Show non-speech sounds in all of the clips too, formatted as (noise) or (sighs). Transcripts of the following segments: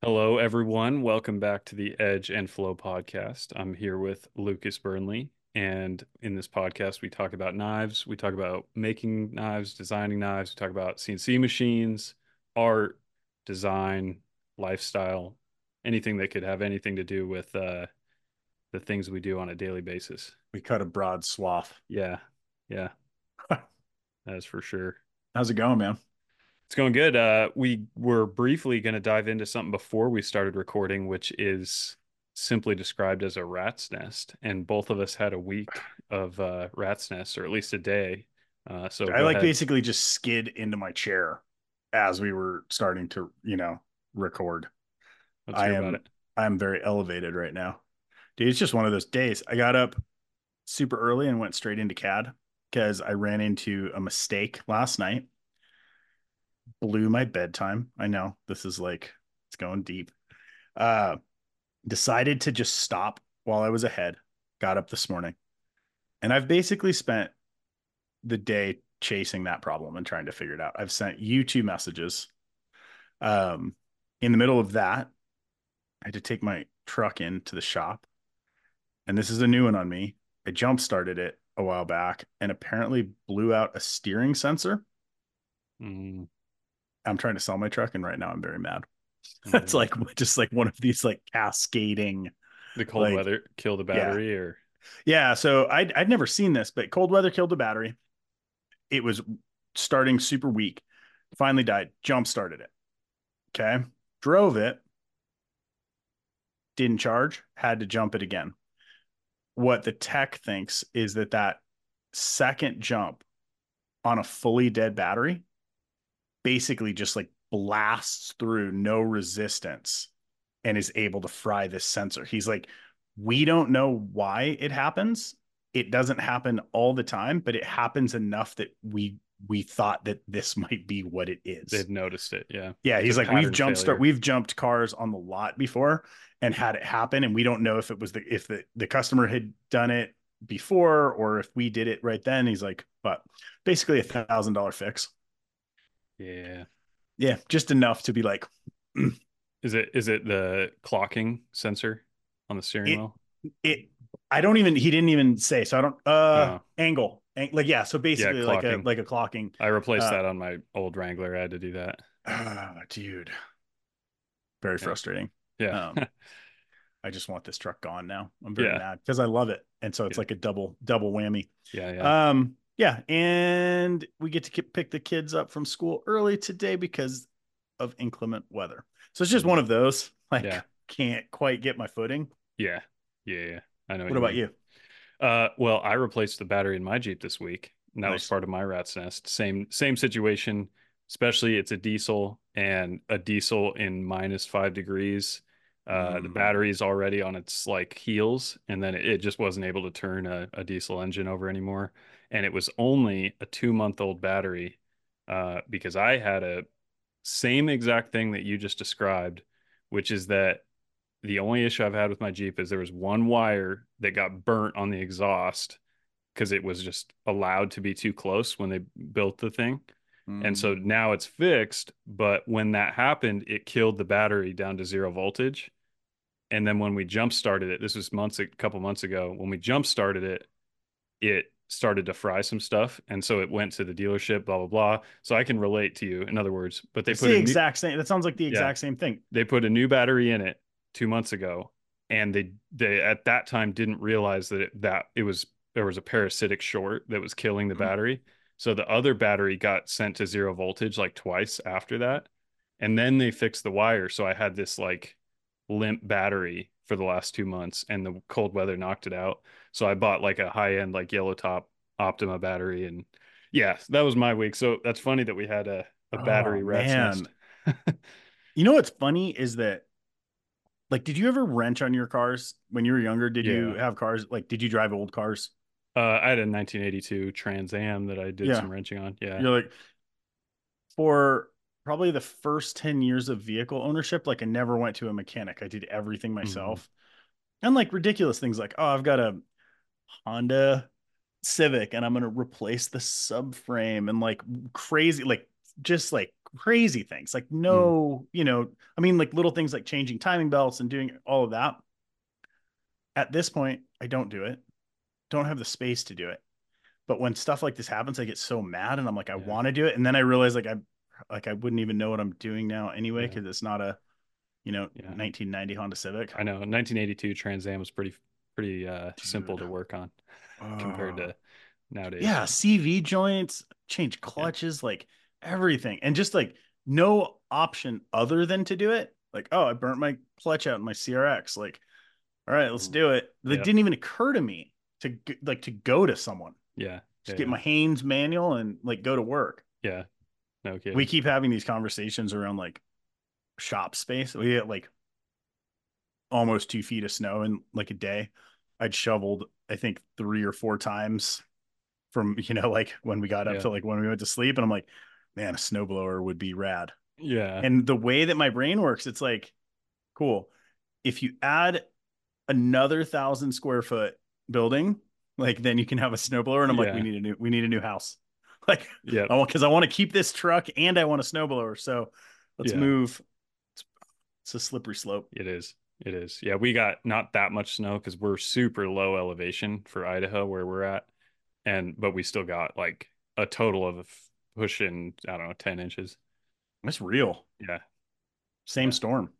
Hello, everyone. Welcome back to the Edge and Flow podcast. I'm here with Lucas Burnley. And in this podcast, we talk about knives. We talk about making knives, designing knives. We talk about CNC machines, art, design, lifestyle, anything that could have anything to do with uh, the things we do on a daily basis. We cut a broad swath. Yeah. Yeah. (laughs) That's for sure. How's it going, man? It's going good. Uh, we were briefly going to dive into something before we started recording, which is simply described as a rat's nest. And both of us had a week of uh, rat's nest, or at least a day. Uh, so I like ahead. basically just skid into my chair as we were starting to, you know, record. Let's I am. I'm very elevated right now. Dude, it's just one of those days. I got up super early and went straight into CAD because I ran into a mistake last night. Blew my bedtime. I know this is like it's going deep. Uh decided to just stop while I was ahead. Got up this morning. And I've basically spent the day chasing that problem and trying to figure it out. I've sent you two messages. Um, in the middle of that, I had to take my truck into the shop, and this is a new one on me. I jump started it a while back and apparently blew out a steering sensor. Mm, I'm trying to sell my truck, and right now I'm very mad. (laughs) It's mm. like (laughs) just like one of these like cascading. the cold like- weather kill the battery, or Yeah, so I'd I'd never seen this, but cold weather killed the battery. It was starting super weak. Finally died. Jump started it. Okay. Drove it. Didn't charge. Had to jump it again. What the tech thinks is that that second jump on a fully dead battery basically just like blasts through no resistance and is able to fry this sensor. He's like, we don't know why it happens. It doesn't happen all the time, but it happens enough that we we thought that this (laughs) might be what it is. they've noticed it. Yeah. Yeah, It's he's like we've jumped start we've jumped cars on the lot before and had it happen and we don't know if it was the if the the customer had done it before or if we did it right then. He's like, but basically a thousand dollar fix. Yeah. Yeah, just enough to be like, (clears throat) Is it is it the clocking sensor on the steering It- wheel? it I don't even he didn't even say so I don't uh Oh. angle Ang- like yeah so basically like a like a clocking I replaced uh, that on my old Wrangler. I had to do that. ah dude very Yeah. frustrating Yeah. Um, (laughs) I just want this truck gone now I'm very Yeah. mad because I love it and so it's Yeah. like a double double whammy yeah. Yeah. um yeah and we get to pick the kids up from school early today because of inclement weather so it's just one of those (laughs) like Yeah. can't quite get my footing yeah. Yeah. Yeah. I know. what about mean. you Uh, well, I replaced the battery in my Jeep this week. And that was part of my rat's nest. Same same situation. Especially it's a diesel and a diesel in minus five degrees. Uh, the Mm. battery's already on its like heels, and then it, it just wasn't able to turn a, a diesel engine over anymore. And it was only a two month old battery, uh, because I had a same exact thing that you just described, which is that the only issue I've had with my Jeep is there was one wire that got burnt on the exhaust because it was just allowed to be too close when they built the thing. And so Mm. now it's fixed, but when that happened, it killed the battery down to zero voltage. And then when we jump started it, this was months a couple months ago, when we jump started it, it started to fry some stuff. And so it went to the dealership, blah blah blah. So I can relate to you, in other words. But they It's put the a new- exact same. That sounds like the Yeah. exact same thing. they put a new battery in it two months ago and they they at that time didn't realize that it, that it was there was a parasitic short that was killing the Mhm. battery so the other battery got sent to zero voltage like twice after that and then they fixed the wire so i had this like limp battery for the last two months and the cold weather knocked it out so i bought like a high end like yellow top optima battery and yeah that was my week so that's funny that we had a, a battery Oh, rat's (laughs) You know what's funny is that, like, did you ever wrench on your cars when you were younger? Did you have cars? Like, did you drive old cars? Uh, I had a 1982 Trans Am that I did Yeah. some wrenching on. Yeah. You're like, for probably the first 10 years of vehicle ownership, like, I never went to a mechanic. I did everything Mm-hmm. myself. And like ridiculous things like, oh, I've got a Honda Civic and I'm going to replace the subframe and like crazy, like just like crazy things, like no, hmm. you know, I mean, like little things like changing timing belts and doing all of that. At this point, I don't do it. Don't have the space to do it. But when stuff like this happens, I get so mad and I'm like, I Yeah. want to do it. And then I realize like I like I wouldn't even know what I'm doing now anyway, Yeah. because it's not a you know, Yeah. 1990 Honda Civic. I know 1982 Trans Am was pretty pretty uh, simple to work on compared Oh. to nowadays. yeah, CV joints, change clutches, like everything, and just like no option other than to do it. Like, oh, I burnt my clutch out in my CRX. Like, all right, let's Mm. do it. It Yep. didn't even occur to me to like to go to someone, yeah, just yeah, get yeah. my Haynes manual and like go to work. yeah. No kidding. We keep having these conversations around like shop space. We get like almost two feet of snow in like a day. I'd shoveled, I think, three or four times from, you know, like when we got up Yeah. to like when we went to sleep. And I'm like, man, a snowblower would be rad. yeah, And the way that my brain works, it's like, cool. If you add another thousand square foot building, like then you can have a snowblower. And I'm like, we need a new, we need a new house. (laughs) Like, yeah. I want because I want to keep this truck and I want a snowblower. So let's Yeah. move. It's, it's a slippery slope. It is. It is. Yeah, we got not that much snow because we're super low elevation for Idaho where we're at, and but we still got like a total of pushing I don't know ten inches. That's real. Yeah, Same storm.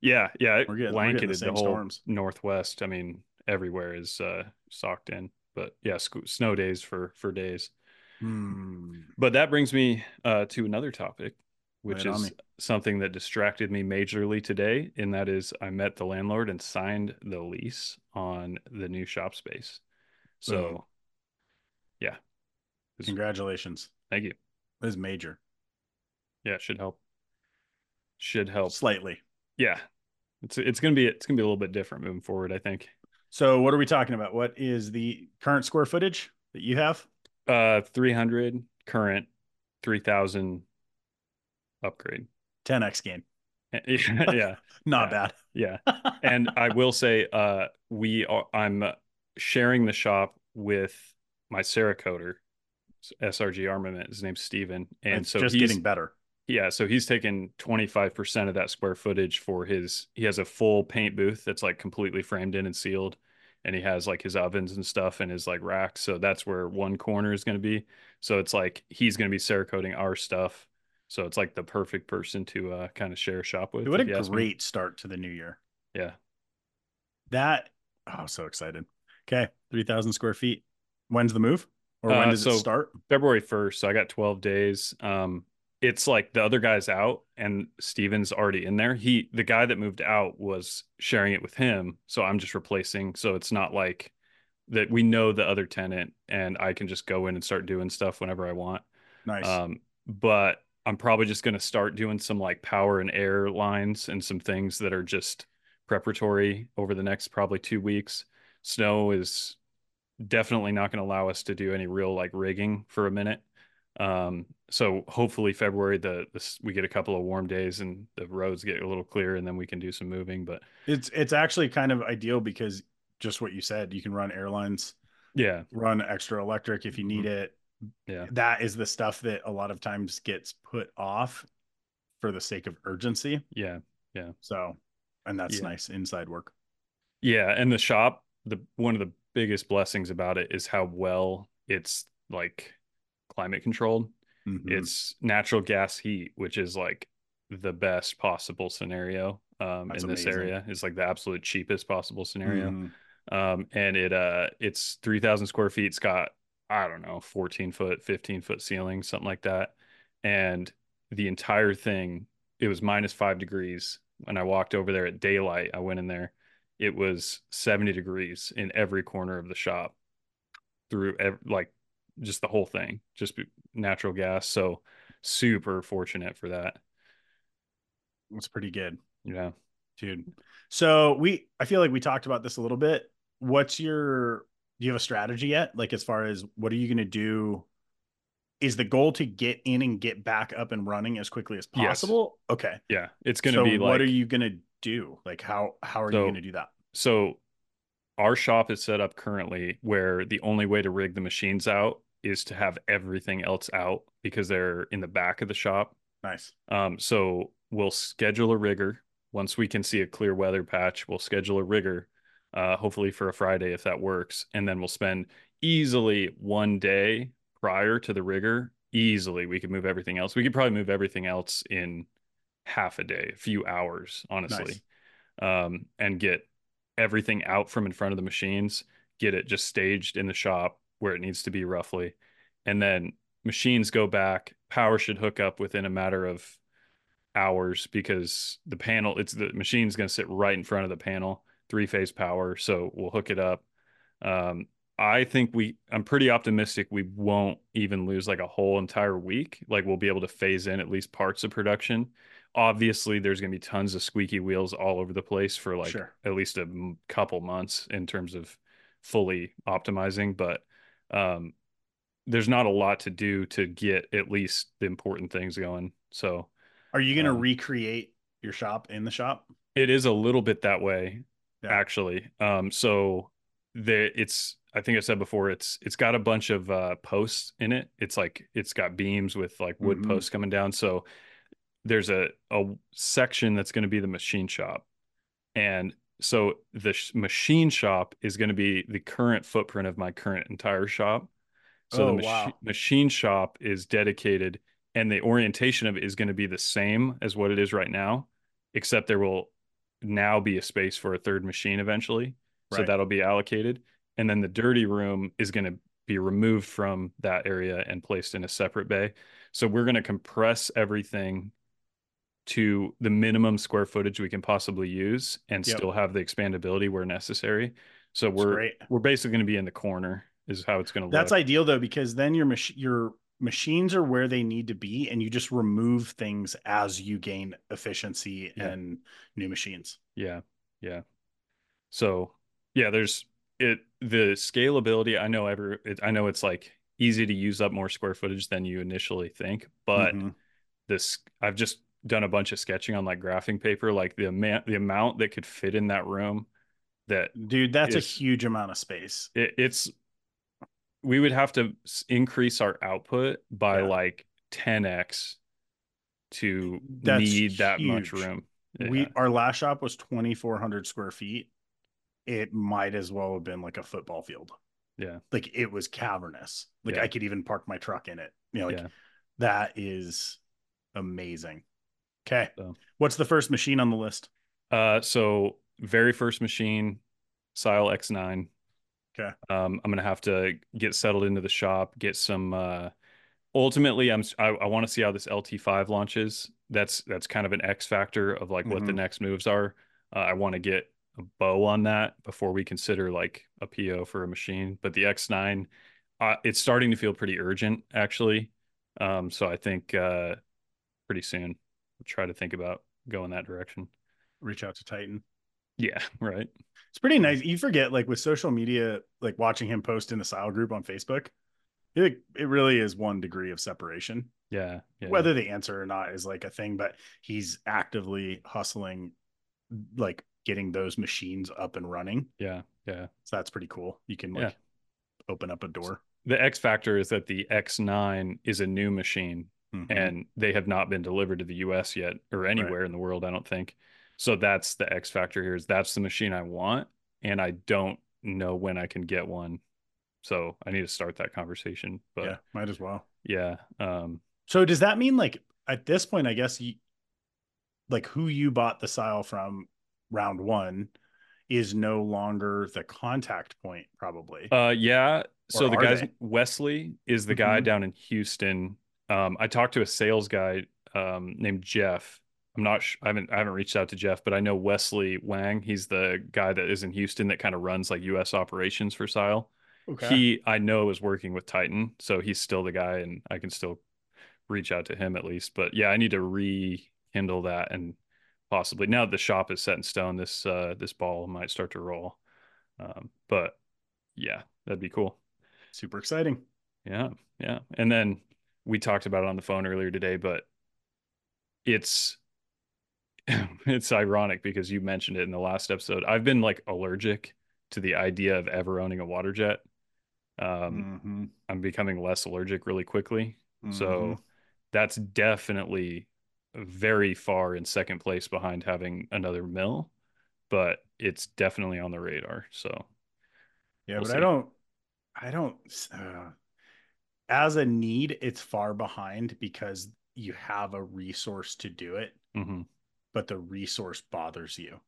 yeah, yeah. It We're getting- we're the blanketed the, same whole storms. northwest. I mean, everywhere is uh, socked in. But yeah, sc- snow days for for days. Hmm. But that brings me uh, to another topic, which it is something that distracted me majorly today. And that is, I met the landlord and signed the lease on the new shop space. So, Boom. yeah, Congratulations. thank you. This is major. Yeah, it should help. Should help. Slightly. Yeah, it's it's gonna be it's gonna be a little bit different moving forward. I think. So what are we talking about? What is the current square footage that you have? Uh, three hundred current, three thousand upgrade. 10x gain. (laughs) yeah, yeah. (laughs) Not Yeah. bad. Yeah. (laughs) and I will say, uh, we are. I'm sharing the shop with my Cerakoter, SRG Armament. His name's Steven. and it's so just he's getting better. yeah, so he's taken 25% of that square footage for his. He has a full paint booth that's like completely framed in and sealed, and he has like his ovens and stuff and his like racks. So that's where one corner is going to be. So it's like he's going to be Cerakoting our stuff. So it's like the perfect person to uh, kind of share a shop with. What a great start to the new year. Yeah. That oh, I'm so excited. Okay, 3,000 square feet. When's the move? Or when Uh, does so- it start? February 1st. So I got 12 days. Um, it's like the other guy's out and Steven's already in there. He, the guy that moved out was sharing it with him. So I'm just replacing. So it's not like that we know the other tenant and I can just go in and start doing stuff whenever I want. Nice. Um, but I'm probably just going to start doing some like power and air lines and some things that are just preparatory over the next probably two weeks. Snow is definitely not going to allow us to do any real like rigging for a minute. Um, so hopefully February the this we get a couple of warm days and the roads get a little clear and then we can do some moving. But it's it's actually kind of ideal because just what you said, you can run airlines, yeah, run extra electric if you need it. Yeah, That is the stuff that a lot of times gets put off for the sake of urgency. yeah, Yeah. So, and that's Yeah. nice inside work. yeah. And the shop, the one of the biggest blessings about it is how well it's like climate controlled. Mhm. It's natural gas heat, which is like the best possible scenario um, in this amazing. area. It's like the absolute cheapest possible scenario. Mhm. Um, and it uh it's three thousand square feet. It's got I don't know, fourteen foot, fifteen foot ceiling, something like that. And the entire thing, it was minus five degrees. When I walked over there at daylight, I went in there. It was 70 degrees in every corner of the shop through ev- like just the whole thing, just natural gas. So super fortunate for that. That's pretty good, Yeah. dude. So we, I feel like we talked about this a little bit. What's your, do you have a strategy yet? Like as far as what are you going to do? Is the goal to get in and get back up and running as quickly as possible? Yes. Okay. Yeah. It's going to so be like, what are you going to do? Like how, how are you going to do that? so our shop is set up currently where the only way to rig the machines out is to have everything else out because they're in the back of the shop. Nice. Um, so we'll schedule a rigger once we can see a clear weather patch. We'll schedule a rigger, uh, hopefully for a Friday if that works, and then we'll spend easily one day prior to the rigger. Easily, we could move everything else. We could probably move everything else in half a day, a few hours, honestly, nice. um, and get everything out from in front of the machines, get it just staged in the shop where it needs to be roughly. And then machines go back, power should hook up within a matter of hours because the panel, it's the machine's going to sit right in front of the panel, three phase power. So we'll hook it up. Um, I think we, I'm pretty optimistic we won't even lose like a whole entire week. Like we'll be able to phase in at least parts of production obviously there's going to be tons of squeaky wheels all over the place for like sure. at least a couple months in terms of fully optimizing but um, there's not a lot to do to get at least the important things going so are you going to um, recreate your shop in the shop it is a little bit that way yeah. actually um, so the it's I think I said before it's it's got a bunch of uh, posts in it. It's like it's got beams with like wood mm-hmm. posts coming down. So there's a, a section that's going to be the machine shop. And so the sh- machine shop is going to be the current footprint of my current entire shop. So oh, the mach- wow. machine shop is dedicated and the orientation of it is going to be the same as what it is right now, except there will now be a space for a third machine eventually. Right. So that'll be allocated. And then the dirty room is going to be removed from that area and placed in a separate bay. So we're going to compress everything to the minimum square footage we can possibly use and yep. still have the expandability where necessary. So we're we're basically going to be in the corner is how it's going to look. That's ideal though because then your mach- your machines are where they need to be and you just remove things as you gain efficiency yeah. and new machines. Yeah. Yeah. So, yeah, there's it the scalability I know ever it, I know it's like easy to use up more square footage than you initially think, but mm-hmm. this I've just done a bunch of sketching on like graphing paper, like the amount the amount that could fit in that room. That dude, that's is, a huge amount of space. It, it's we would have to increase our output by yeah. like 10x to that's need huge. that much room. Yeah. We our last shop was 2400 square feet. It might as well have been like a football field. Yeah. Like it was cavernous. Like yeah. I could even park my truck in it. You know, like that is amazing. Okay. So, What's the first machine on the list? Uh, so very first machine, Syil X9. Okay. Um, I'm gonna have to get settled into the shop, get some. Uh, ultimately, I'm I, I want to see how this LT5 launches. That's that's kind of an X factor of like what mm-hmm. the next moves are. Uh, I want to get a bow on that before we consider like a PO for a machine. But the X9, uh, it's starting to feel pretty urgent actually. Um, so I think uh, pretty soon I'll try to think about going that direction. Reach out to Titan. Yeah, right. It's pretty nice. You forget, like with social media, like watching him post in the Syil group on Facebook, it, it really is one degree of separation. Yeah, yeah. Whether the answer or not is like a thing, but he's actively hustling, like getting those machines up and running. Yeah, yeah. So that's pretty cool. You can like yeah. open up a door. The X factor is that the X9 is a new machine mm-hmm. and they have not been delivered to the US yet or anywhere right. in the world, I don't think. So that's the X factor here is that's the machine I want and I don't know when I can get one. So I need to start that conversation. But yeah, might as well. Yeah. Um so does that mean like at this point, I guess you like who you bought the Syil from round one is no longer the contact point, probably. Uh yeah. so the guy? Wesley is the guy mm-hmm. down in Houston um, I talked to a sales guy um, named Jeff. I'm not. Sh- I haven't. I haven't reached out to Jeff, but I know Wesley Wang. He's the guy that is in Houston that kind of runs like U.S. operations for Syil. Okay. He, I know, is working with Titan, so he's still the guy, and I can still reach out to him at least. But yeah, I need to rekindle that, and possibly now that the shop is set in stone, this uh, this ball might start to roll. Um, but yeah, that'd be cool. Super exciting. Yeah, yeah, and then we talked about it on the phone earlier today, but it's (laughs) it's ironic because you mentioned it in the last episode. I've been like allergic to the idea of ever owning a water jet. Um, Mm-hmm. I'm becoming less allergic really quickly. Mm-hmm. So that's definitely very far in second place behind having another mill, but it's definitely on the radar. So Yeah, we'll but I don't. I don't. Uh, as a need, it's far behind because you have a resource to do it, hmm but the resource bothers you.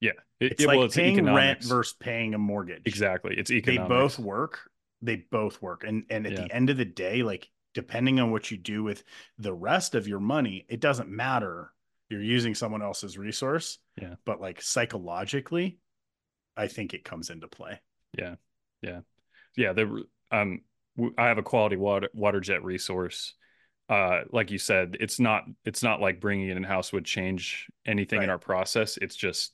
Yeah. It, It's it- well, like it's paying rent versus paying a mortgage. Exactly. It's They both work. They both work. And and at Yeah. the end of the day, like depending on what you do with the rest of your money, it doesn't matter. You're using someone else's resource. Yeah. But like psychologically, I think it comes into play. Yeah. Yeah. Yeah. The um I have a quality water water jet resource. Uh like you said, it's not it's not like bringing it in house would change anything in our process. It's just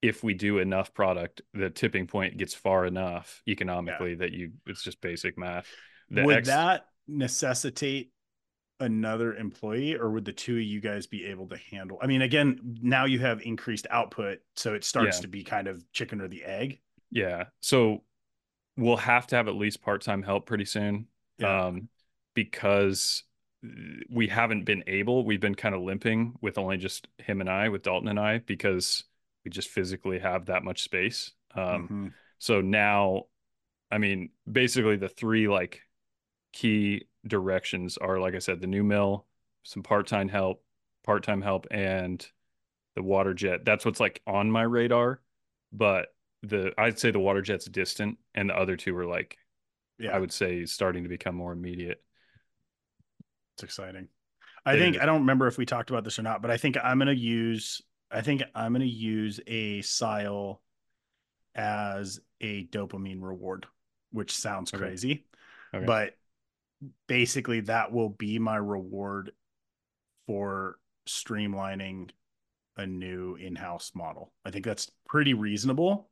if we do enough product, the tipping point gets far enough economically that you it's just basic math. The would X that necessitate another employee or would the two of you guys be able to handle i mean again now you have increased output so it starts Yeah. to be kind of chicken or the egg yeah. So we'll have to have at least part-time help pretty soon. yeah um, because we haven't been able, we've been kind of limping with only just him and I, with Dalton and I, because we just physically have that much space. Um, Mhm. so now, I mean, basically the three like key directions are, like I said, the new mill, some part-time help, part-time help, and the water jet. That's what's like on my radar. But the I'd say the water jet's distant, and the other two are like yeah I would say starting to become more immediate. Exciting i think i don't remember if we talked about this or not but i think i'm going to use i think i'm going to use a syil as a dopamine reward which sounds Okay. crazy Okay. but basically that will be my reward for streamlining a new in-house model. I think that's pretty reasonable.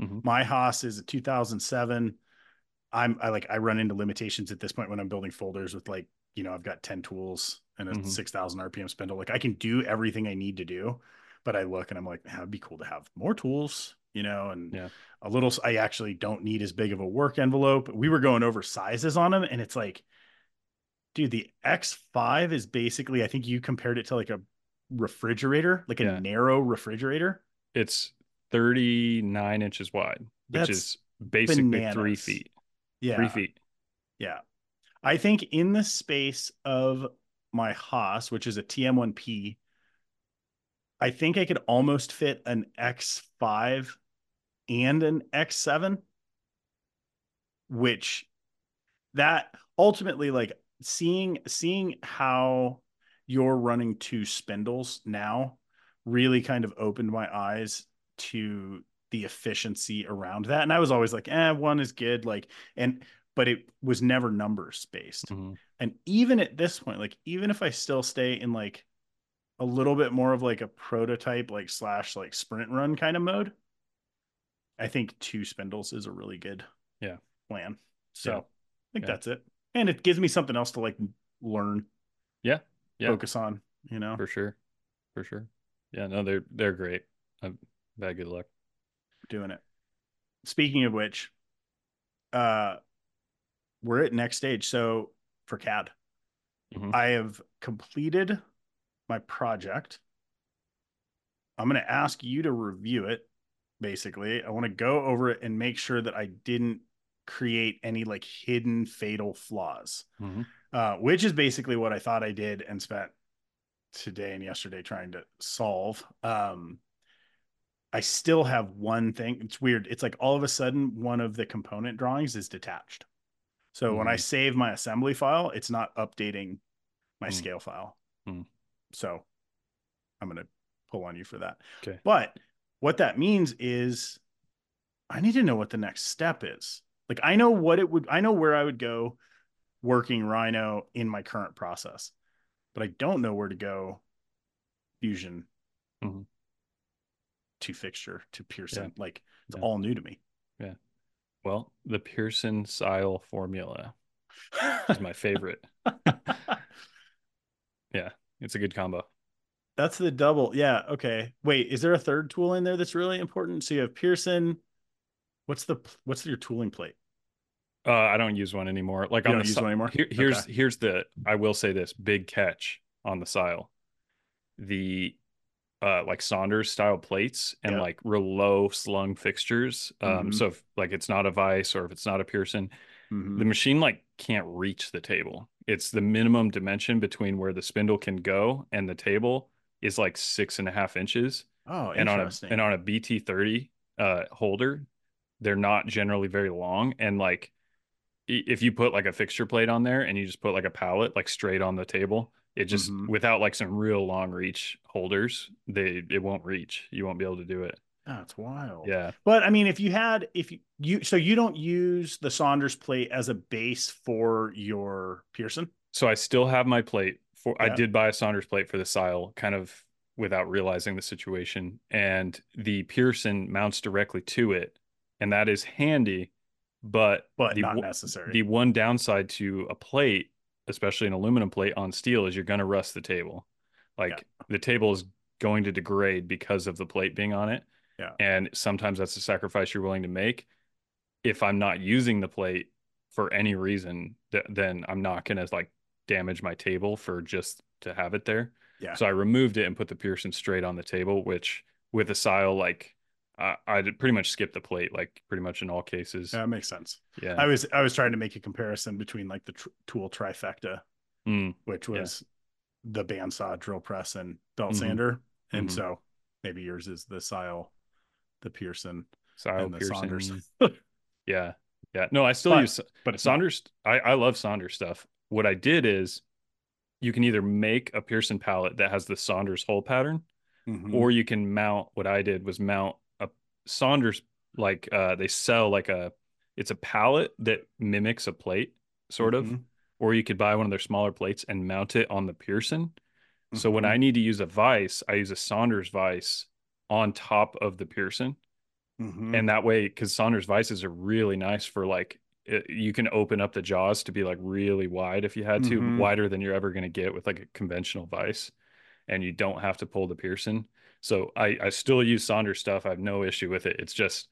Mhm. My Haas is a 2007. I'm I like I run into limitations at this point when I'm building folders with like, you know, I've got 10 tools and a Mhm. 6000 RPM spindle. Like I can do everything I need to do, but I look and I'm like, it'd be cool to have more tools, you know, and Yeah. a little I actually don't need as big of a work envelope. We were going over sizes on them and it's like dude, the X5 is basically I think you compared it to like a refrigerator, like a narrow refrigerator. It's 39 inches wide, which That's is basically three feet. Yeah. Three feet. Yeah. I think in the space of my Haas, which is a TM1P, I think I could almost fit an X5 and an X7, which that ultimately like seeing seeing how you're running two spindles now really kind of opened my eyes to the efficiency around that. And I was always like, eh, one is good. Like, and but it was never numbers based. Mhm. And even at this point, like even if I still stay in like a little bit more of like a prototype, like slash like sprint run kind of mode, I think two spindles is a really good Yeah. plan. So Yeah. I think Yeah. that's it. And it gives me something else to like learn, Yeah. Yeah. focus on, you know. For sure. For sure. Yeah. No, they're they're great. I've had good luck. doing it. Speaking of which, uh we're at next stage. So for CAD, Mhm. I have completed my project. I'm going to ask you to review it basically. I want to go over it and make sure that I didn't create any like hidden fatal flaws. Mhm. Uh which is basically what I thought I did and spent today and yesterday trying to solve. Um I still have one thing. It's weird. It's like all of a sudden one of the component drawings is detached. So when I Mhm. save my assembly file, it's not updating my Mm. scale file. Mm. So I'm going to pull on you for that. Okay. But what that means is I need to know what the next step is. Like I know what it would I know where I would go working Rhino in my current process. But I don't know where to go fusion Mhm. to fixture to Pierson. Yeah. Like it's Yeah. all new to me. Well, the Pierson Syil formula is my favorite. (laughs) Yeah. It's a good combo. That's the double. Yeah. Okay. Wait, is there a third tool in there that's really important? So you have Pierson. What's the what's your tooling plate? Uh, I don't use one anymore. Like You on don't the use si- one anymore? Here, here's Okay. here's the I will say this big catch on the Syil. The uh like Saunders style plates and Yeah. like real low slung fixtures. Um, Mhm. so if like it's not a vice or if it's not a Pierson, Mhm. the machine like can't reach the table. It's the minimum dimension between where the spindle can go and the table is like six and a half inches. Oh, And on a interesting. and on a BT30 uh holder, they're not generally very long. And like if you put like a fixture plate on there and you just put like a pallet like straight on the table, it just Mhm. without like some real long reach holders, they it won't reach. You won't be able to do it. That's wild. Yeah. But I mean, if you had, if you, you, so you don't use the Saunders plate as a base for your Pierson. So I still have my plate for I did buy a Saunders plate for the Syil kind of without realizing the situation and the Pierson mounts directly to it and that is handy but But the not necessary. the one downside to a plate especially an aluminum plate on steel is you're going to rust the table. Like the table is going to degrade because of the plate being on it. Yeah. and sometimes that's a sacrifice you're willing to make. If i'm not using the plate for any reason th- then i'm not going to like damage my table for just to have it there. Yeah. so i removed it and put the pierson straight on the table which with a Syil like I i pretty much skip the plate like pretty much in all cases Yeah, that makes sense. yeah I was, I was trying to make a comparison between like the tr- tool trifecta, Mm, which Yeah. was the bandsaw, drill press, and belt Mhm. sander. And Mhm. so maybe yours is the Syil, the Pierson, Syil and the Pierson Saunders. (laughs) yeah yeah no i still But- use but Saunders, I, I love Saunders stuff. What I did is you can either make a Pierson pallet that has the Saunders hole pattern, Mhm. or you can mount what I did was mount Saunders like uh they sell like a it's a pallet that mimics a plate, sort of. Mhm. Or you could buy one of their smaller plates and mount it on the Pierson. So when Mhm. I need to use a vise, I use a Saunders vise on top of the Pierson Mhm. and that way because saunders vices are really nice for like it, you can open up the jaws to be like really wide if you had to Mhm. wider than you're ever going to get with like a conventional vice and you don't have to pull the pierson so i i still use saunders stuff i have no issue with it it's just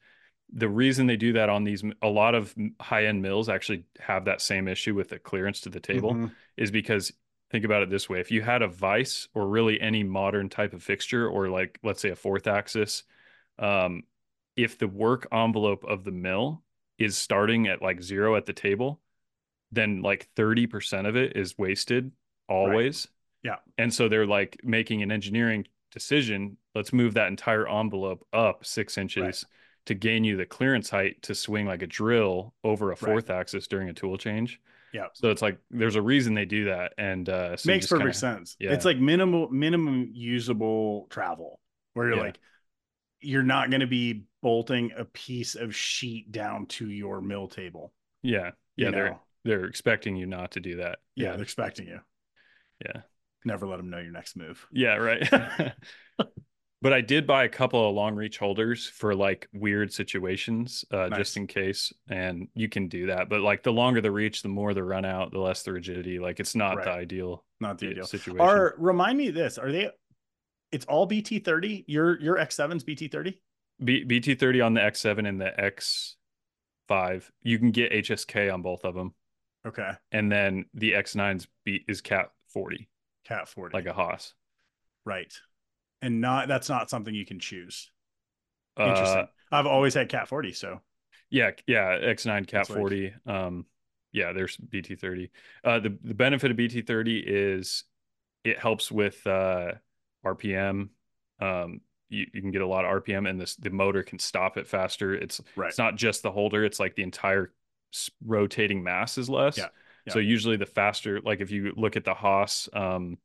the reason they do that on these a lot of high-end mills actually have that same issue with the clearance to the table Mhm. is because think about it this way if you had a vice or really any modern type of fixture or like let's say a fourth axis um, if the work envelope of the mill is starting at like zero at the table then like 30% of it is wasted always Yeah. and so they're like making an engineering decision let's move that entire envelope up six inches to gain you the clearance height to swing like a drill over a fourth axis during a tool change Yeah. so it's like there's a reason they do that, and uh, so makes perfect kinda- sense. yeah. It's like minimal minimum usable travel where you're Yeah. like you're not going to be bolting a piece of sheet down to your mill table. Yeah, you yeah, they're know? they're expecting you not to do that. Yeah, Yeah, they're expecting you. yeah, Never let them know your next move. yeah, right. (laughs) (laughs) but I did buy a couple of long reach holders for like weird situations, uh, Nice. just in case, and you can do that. But like the longer the reach, the more the run out, the less the rigidity. Like it's not the ideal Not the uh, ideal. situation. Are remind me of this. Are they it's all BT30? Your your X7's BT30? B- BT30 on the X7 and the X5, you can get HSK on both of them. Okay. and then the X9's beat is Cat 40, Cat 40. like a Haas. right. And not that's not something you can choose. Uh, Interesting. I've always had Cat 40, so yeah, yeah, X9 Cat That's like- 40. Um, yeah, there's BT30. Uh, the the benefit of BT30 is it helps with uh RPM. Um, you, you can get a lot of RPM, and this the motor can stop it faster. It's right. it's not just the holder; it's like the entire rotating mass is less. Yeah, So usually the faster, like if you look at the Haas, um,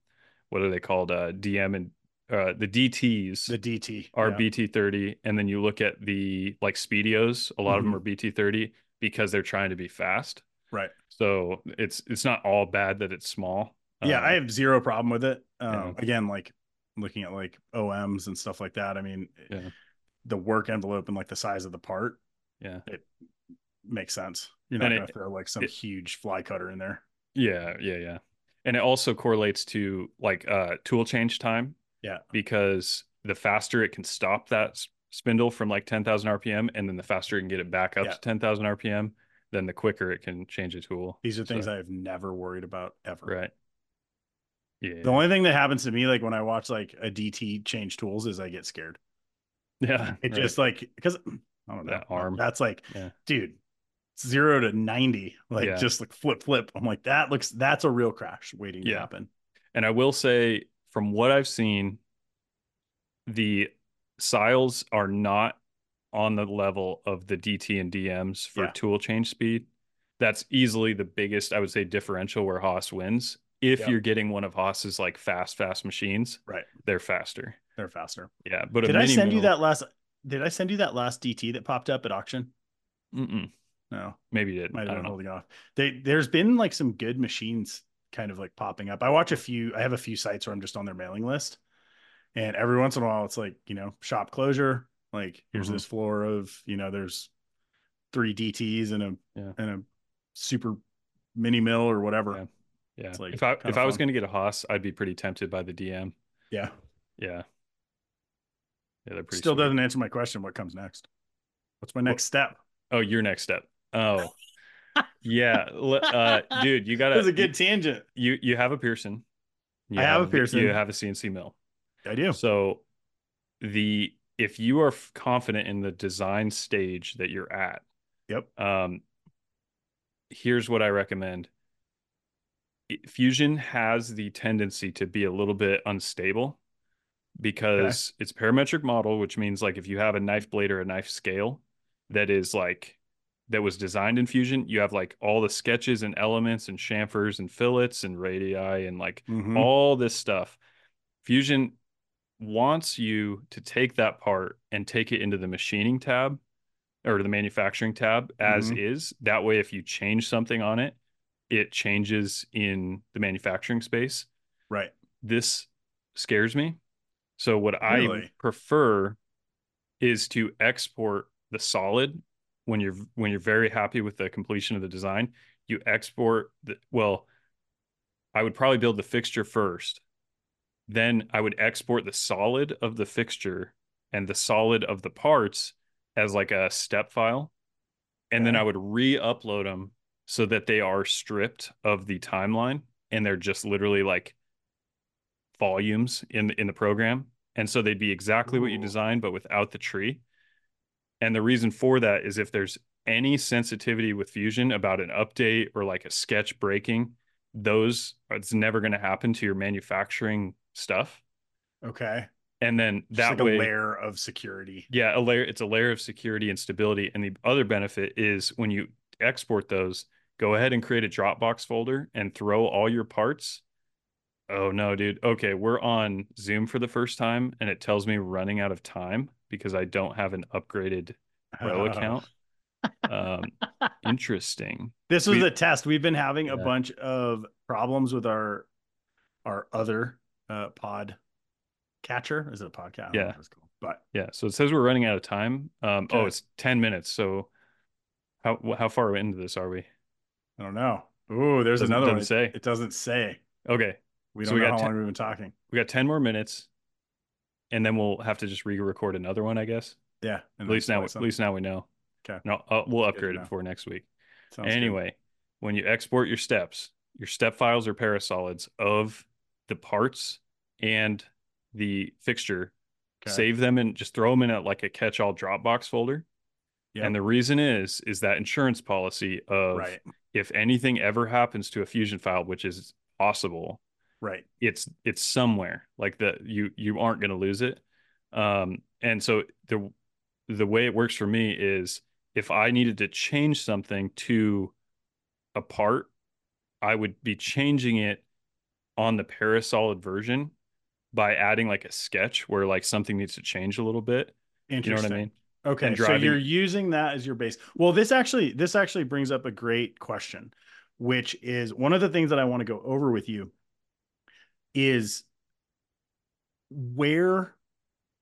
what are they called? Uh, DM and uh, the DTs the DT are yeah. BT30, and then you look at the like Speedios. A lot of them Mhm. are BT30 because they're trying to be fast. right. So it's it's not all bad that it's small. Yeah, Um, I have zero problem with it. Um, Yeah. Again, like looking at like OMs and stuff like that. I mean, Yeah. the work envelope and like the size of the part yeah it makes sense. You're not going to throw like some it- huge fly cutter in there. yeah yeah yeah, and it also correlates to like uh tool change time. Yeah. because the faster it can stop that spindle from like 10,000 RPM, and then the faster it can get it back up Yeah. to 10,000 RPM, then the quicker it can change a tool. These are things So- I've never worried about ever. right. Yeah. The only thing that happens to me, like when I watch like a DT change tools, is I get scared. yeah. It right. just like because (clears throat) I don't know That arm. That's like, Yeah. dude, zero to ninety, like Yeah. just like flip flip. I'm like that looks that's a real crash waiting to happen. And I will say, from what I've seen, the syils are not on the level of the DT and DMs for Yeah. tool change speed. That's easily the biggest, I would say, differential where Haas wins. If Yep. you're getting one of Haas's like fast, fast machines, Right, they're faster. they're faster. Yeah. But Did I send you that last? Did I send you that last DT that popped up at auction? Mm-mm. No, Maybe you did. might have been know. holding off. They, there's been like some good machines kind of like popping up. I watch a few. I have a few sites where I'm just on their mailing list, and every once in a while, it's like you know shop closure. Like here's Mhm. this floor of you know there's three DTs and a Yeah. and a super mini mill or whatever. Yeah. Yeah. It's, like, if I if I was going to get a Haas, I'd be pretty tempted by the DM. Yeah. Yeah. Yeah, they're pretty Still sweet. doesn't answer my question. What comes next? What's my next step? Oh, your next step. Oh. yeah. (laughs) Uh dude, you That was gotta a good tangent. you you have a Pierson. You I have a Pierson. You have a CNC mill. I do. So the if you are confident in the design stage that you're at, Yep. um here's what I recommend. Fusion has the tendency to be a little bit unstable because it's parametric model, which means like if you have a knife blade or a knife scale that is like that was designed in Fusion, you have like all the sketches and elements and chamfers and fillets and radii and like Mhm. all this stuff. Fusion wants you to take that part and take it into the machining tab or the manufacturing tab as Mhm. is. That way, if you change something on it, it changes in the manufacturing space. Right. This scares me. So, what I prefer is to export the solid when you're when you're very happy with the completion of the design. You export the well, I would probably build the fixture first. Then I would export the solid of the fixture and the solid of the parts as like a step file. And then I would re-upload them so that they are stripped of the timeline and they're just literally like volumes in in the program. And so they'd be exactly what you designed, but without the tree. And the reason for that is if there's any sensitivity with Fusion about an update or like a sketch breaking, those it's never going to happen to your manufacturing stuff. Okay. And then Just that like way, a layer of security. yeah, a layer. It's a layer of security and stability. And the other benefit is when you export those, go ahead and create a Dropbox folder and throw all your parts. Oh no, dude. Okay, we're on Zoom for the first time, and it tells me running out of time because I don't have an upgraded Pro account. (laughs) Um, interesting. This was We- a test. We've been having a bunch of problems with our our other uh pod catcher. Is it a podcast? Yeah. it's called. But Yeah. So it says we're running out of time. Um, oh, it's ten minutes. So how how far into this are we? I don't know. Ooh, there's Doesn't- another one. doesn't say. It doesn't say. Okay, We don't we know got how ten- long we've been talking. we got ten more minutes, and then we'll have to just re-record another one, I guess. Yeah. At least now, at least now we know. Okay. No, uh, we'll upgrade it before next week. Sounds good. anyway, when you export your steps, your step files are parasolids of the parts and the fixture. Okay. Save them and just throw them in a like a catch-all Dropbox folder. Yep. And the reason is is that insurance policy of Right. if anything ever happens to a fusion file, which is possible, Right. it's it's somewhere like that you you aren't going to lose it um and so the the way it works for me is if i needed to change something to a part i would be changing it on the parasolid version by adding like a sketch where like something needs to change a little bit you know what i mean Okay, so you're using that as your base. Well, this actually this actually brings up a great question, which is one of the things that I want to go over with you is where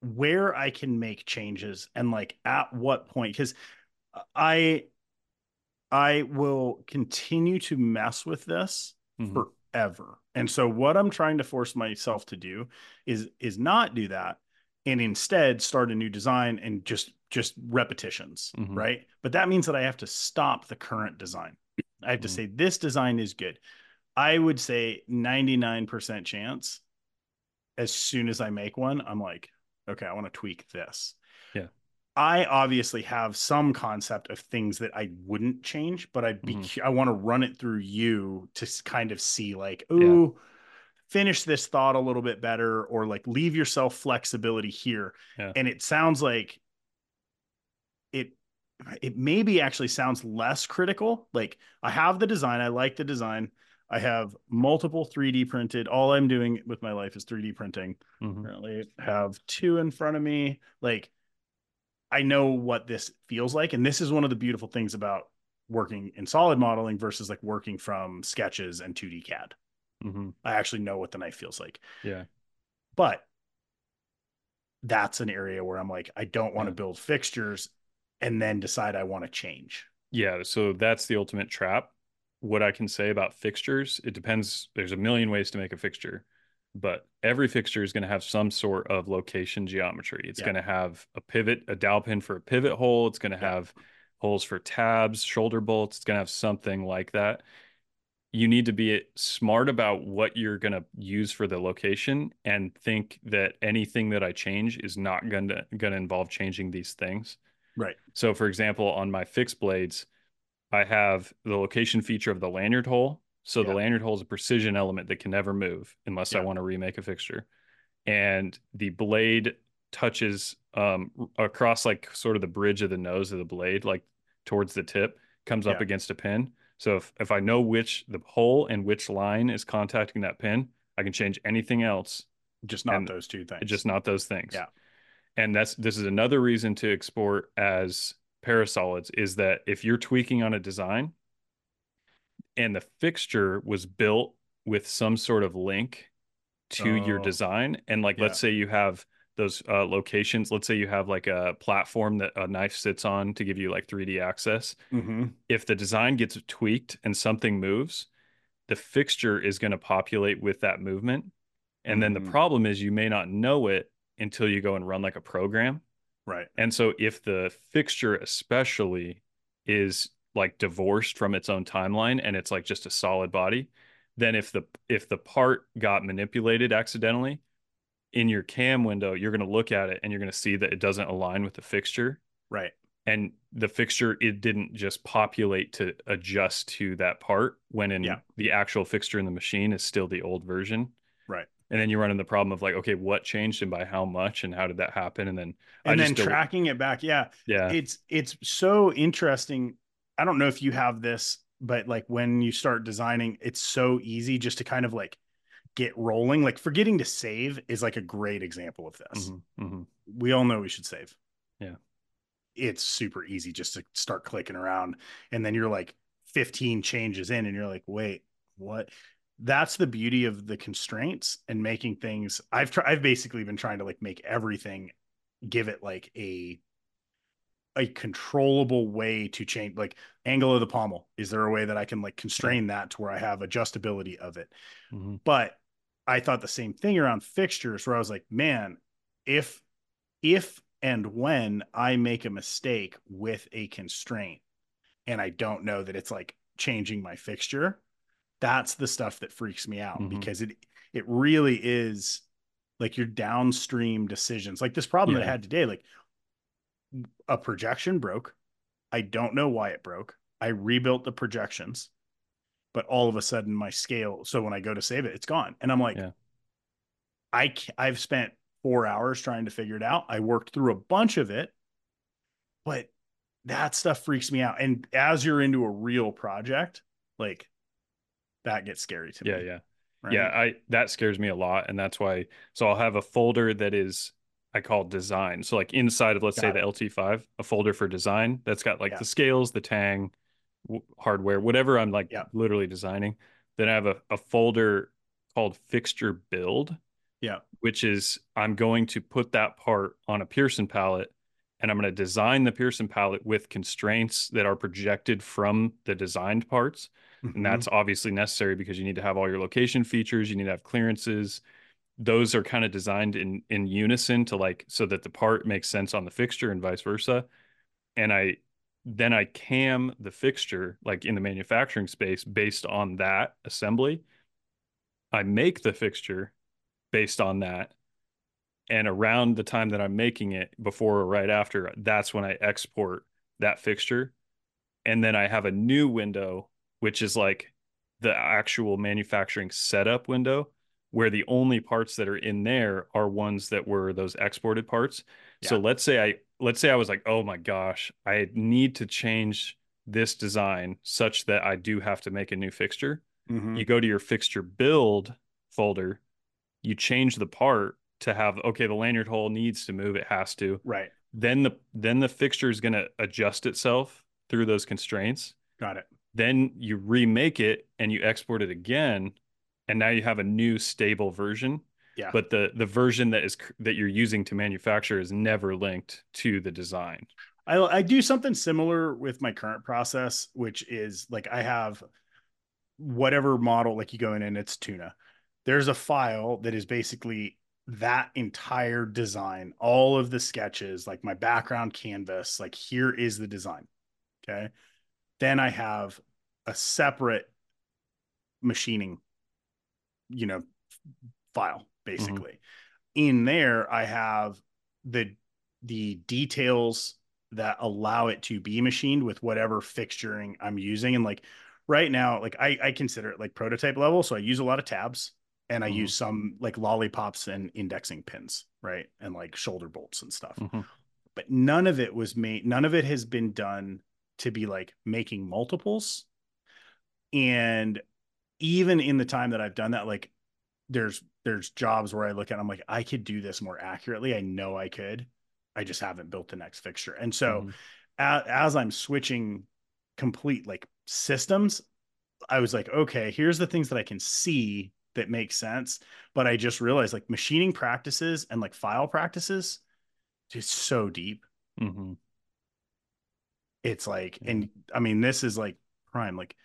where I can make changes and like at what point cuz I I will continue to mess with this Mhm. forever. And so what I'm trying to force myself to do is is not do that and instead start a new design and just just repetitions, Mhm. right? But that means that I have to stop the current design. I have to Mhm. say this design is good. I would say 99% chance as soon as I make one, I'm like, okay, I want to tweak this. Yeah. I obviously have some concept of things that I wouldn't change, but I'd be Mhm. I want to run it through you to kind of see like, ooh, finish this thought a little bit better or like leave yourself flexibility here. Yeah. And it sounds like it it maybe actually sounds less critical. Like I have the design, I like the design. I have multiple 3D printed. All I'm doing with my life is 3D printing. Mhm. Currently have two in front of me. Like I know what this feels like. And this is one of the beautiful things about working in solid modeling versus like working from sketches and 2D CAD. Mhm. I actually know what the knife feels like. Yeah. But that's an area where I'm like, I don't want to Yeah. build fixtures and then decide I want to change. Yeah, so that's the ultimate trap. What I can say about fixtures, it depends. There's a million ways to make a fixture, but every fixture is going to have some sort of location geometry. It's Yeah. going to have a pivot, a dowel pin for a pivot hole. It's going to Yeah. have holes for tabs, shoulder bolts. It's going to have something like that. You need to be smart about what you're going to use for the location and think that anything that I change is not going to going to involve changing these things. Right. So, for example, on my fixed blades, I have the location feature of the lanyard hole. So the lanyard hole is a precision element that can never move unless I want to remake a fixture. And the blade touches um, across like sort of the bridge of the nose of the blade, like towards the tip, comes up against a pin. So if, if I know which the hole and which line is contacting that pin, I can change anything else Just not those two things. just not those things. Yeah. And that's this is another reason to export as parasolids is that if you're tweaking on a design and the fixture was built with some sort of link to your Oh. design and like let's say you have those uh, locations let's say you have like a platform that a knife sits on to give you like 3d access hmm if the design gets tweaked and something moves the fixture is going to populate with that movement and then the Mhm. problem is you may not know it until you go and run like a program Right. and so if the fixture especially is like divorced from its own timeline and it's like just a solid body, then if the if the part got manipulated accidentally in your cam window, you're going to look at it and you're going to see that it doesn't align with the fixture Right. and the fixture it didn't just populate to adjust to that part when in Yeah. the actual fixture in the machine is still the old version. Right. And then you run into the problem of like, okay, what changed and by how much and how did that happen? And then I And then just del- tracking it back. Yeah. yeah. It's it's so interesting. I don't know if you have this, but like when you start designing, it's so easy just to kind of like get rolling. Like forgetting to save is like a great example of this. Mhm, mhm. We all know we should save. Yeah. It's super easy just to start clicking around. And then you're like 15 changes in and you're like, wait, what? That's the beauty of the constraints and making things. I've tried, I've basically been trying to like make everything give it like a a controllable way to change like angle of the pommel is there a way that i can like constrain that to where i have adjustability of it Mhm. but i thought the same thing around fixtures where i was like man if if and when i make a mistake with a constraint and i don't know that it's like changing my fixture that's the stuff that freaks me out Mhm. because it it really is like your downstream decisions. Like this problem that i had today like a projection broke. I don't know why it broke. I rebuilt the projections but all of a sudden my scale so when i go to save it it's gone. And i'm like Yeah. i i've spent four hours trying to figure it out. I worked through a bunch of it but that stuff freaks me out. And as you're into a real project like that gets scary to Yeah, me yeah. right? Yeah, I that scares me a lot and that's why so I'll have a folder that is I call design. So like inside of let's say Got the LT5, a folder for design that's got like Yeah. the scales, the tang, w- hardware, whatever I'm like Yeah. literally designing. Then I have a, a folder called fixture build. Yeah. Which is I'm going to put that part on a Pierson palette and I'm going to design the Pierson palette with constraints that are projected from the designed parts Mhm. and that's obviously necessary because you need to have all your location features you need to have clearances those are kind of designed in in unison to like so that the part makes sense on the fixture and vice versa. And I then I cam the fixture like in the manufacturing space based on that assembly. I make the fixture based on that. And around the time that I'm making it, before or right after, that's when I export that fixture. And then I have a new window, which is like the actual manufacturing setup window where the only parts that are in there are ones that were those exported parts. Yeah. So let's say I let's say I was like, "Oh my gosh, I need to change this design such that I do have to make a new fixture." Mm-hmm. You go to your fixture build folder, you change the part to have okay, the lanyard hole needs to move, it has to. Right. Then the then the fixture is going to adjust itself through those constraints. Got it. Then you remake it and you export it again, and now you have a new stable version. Yeah. But the the version that is that you're using to manufacture is never linked to the design. I I do something similar with my current process, which is like I have whatever model like you go in and it's tuna. There's a file that is basically that entire design, all of the sketches, like my background canvas, like here is the design. Okay. Then I have a separate machining, you know, file basically. Mm-hmm. In there, I have the the details that allow it to be machined with whatever fixturing I'm using. And like right now, like I, I consider it like prototype level. So I use a lot of tabs and I mm-hmm. use some like lollipops and indexing pins, right? And like shoulder bolts and stuff. Mm-hmm. But none of it was made, none of it has been done to be like making multiples. And even in the time that I've done that, like there's there's jobs where I look at I'm like, I could do this more accurately. I know I could. I just haven't built the next fixture. And so mm-hmm. as, as I'm switching complete like systems, I was like, okay, here's the things that I can see that make sense. But I just realized like machining practices and like file practices, is so deep. Mm-hmm. It's like, yeah. and I mean, this is like prime. Like,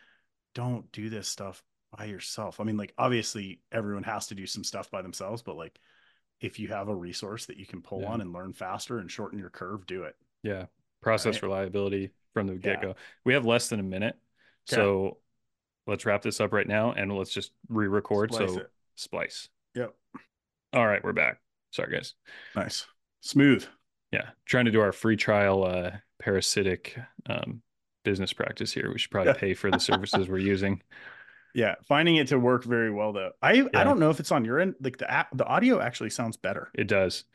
don't do this stuff by yourself. I mean, like, obviously, everyone has to do some stuff by themselves, but like, if you have a resource that you can pull yeah. on and learn faster and shorten your curve, do it. Yeah. Process right? reliability from the get go. Yeah. We have less than a minute. Okay. So let's wrap this up right now and let's just re record. So it. splice. Yep. All right. We're back. Sorry, guys. Nice. Smooth. Yeah. Trying to do our free trial uh, parasitic um, business practice here. We should probably pay for the (laughs) services we're using. Yeah, finding it to work very well though. I yeah. I don't know if it's on your end. Like the app, the audio actually sounds better. It does.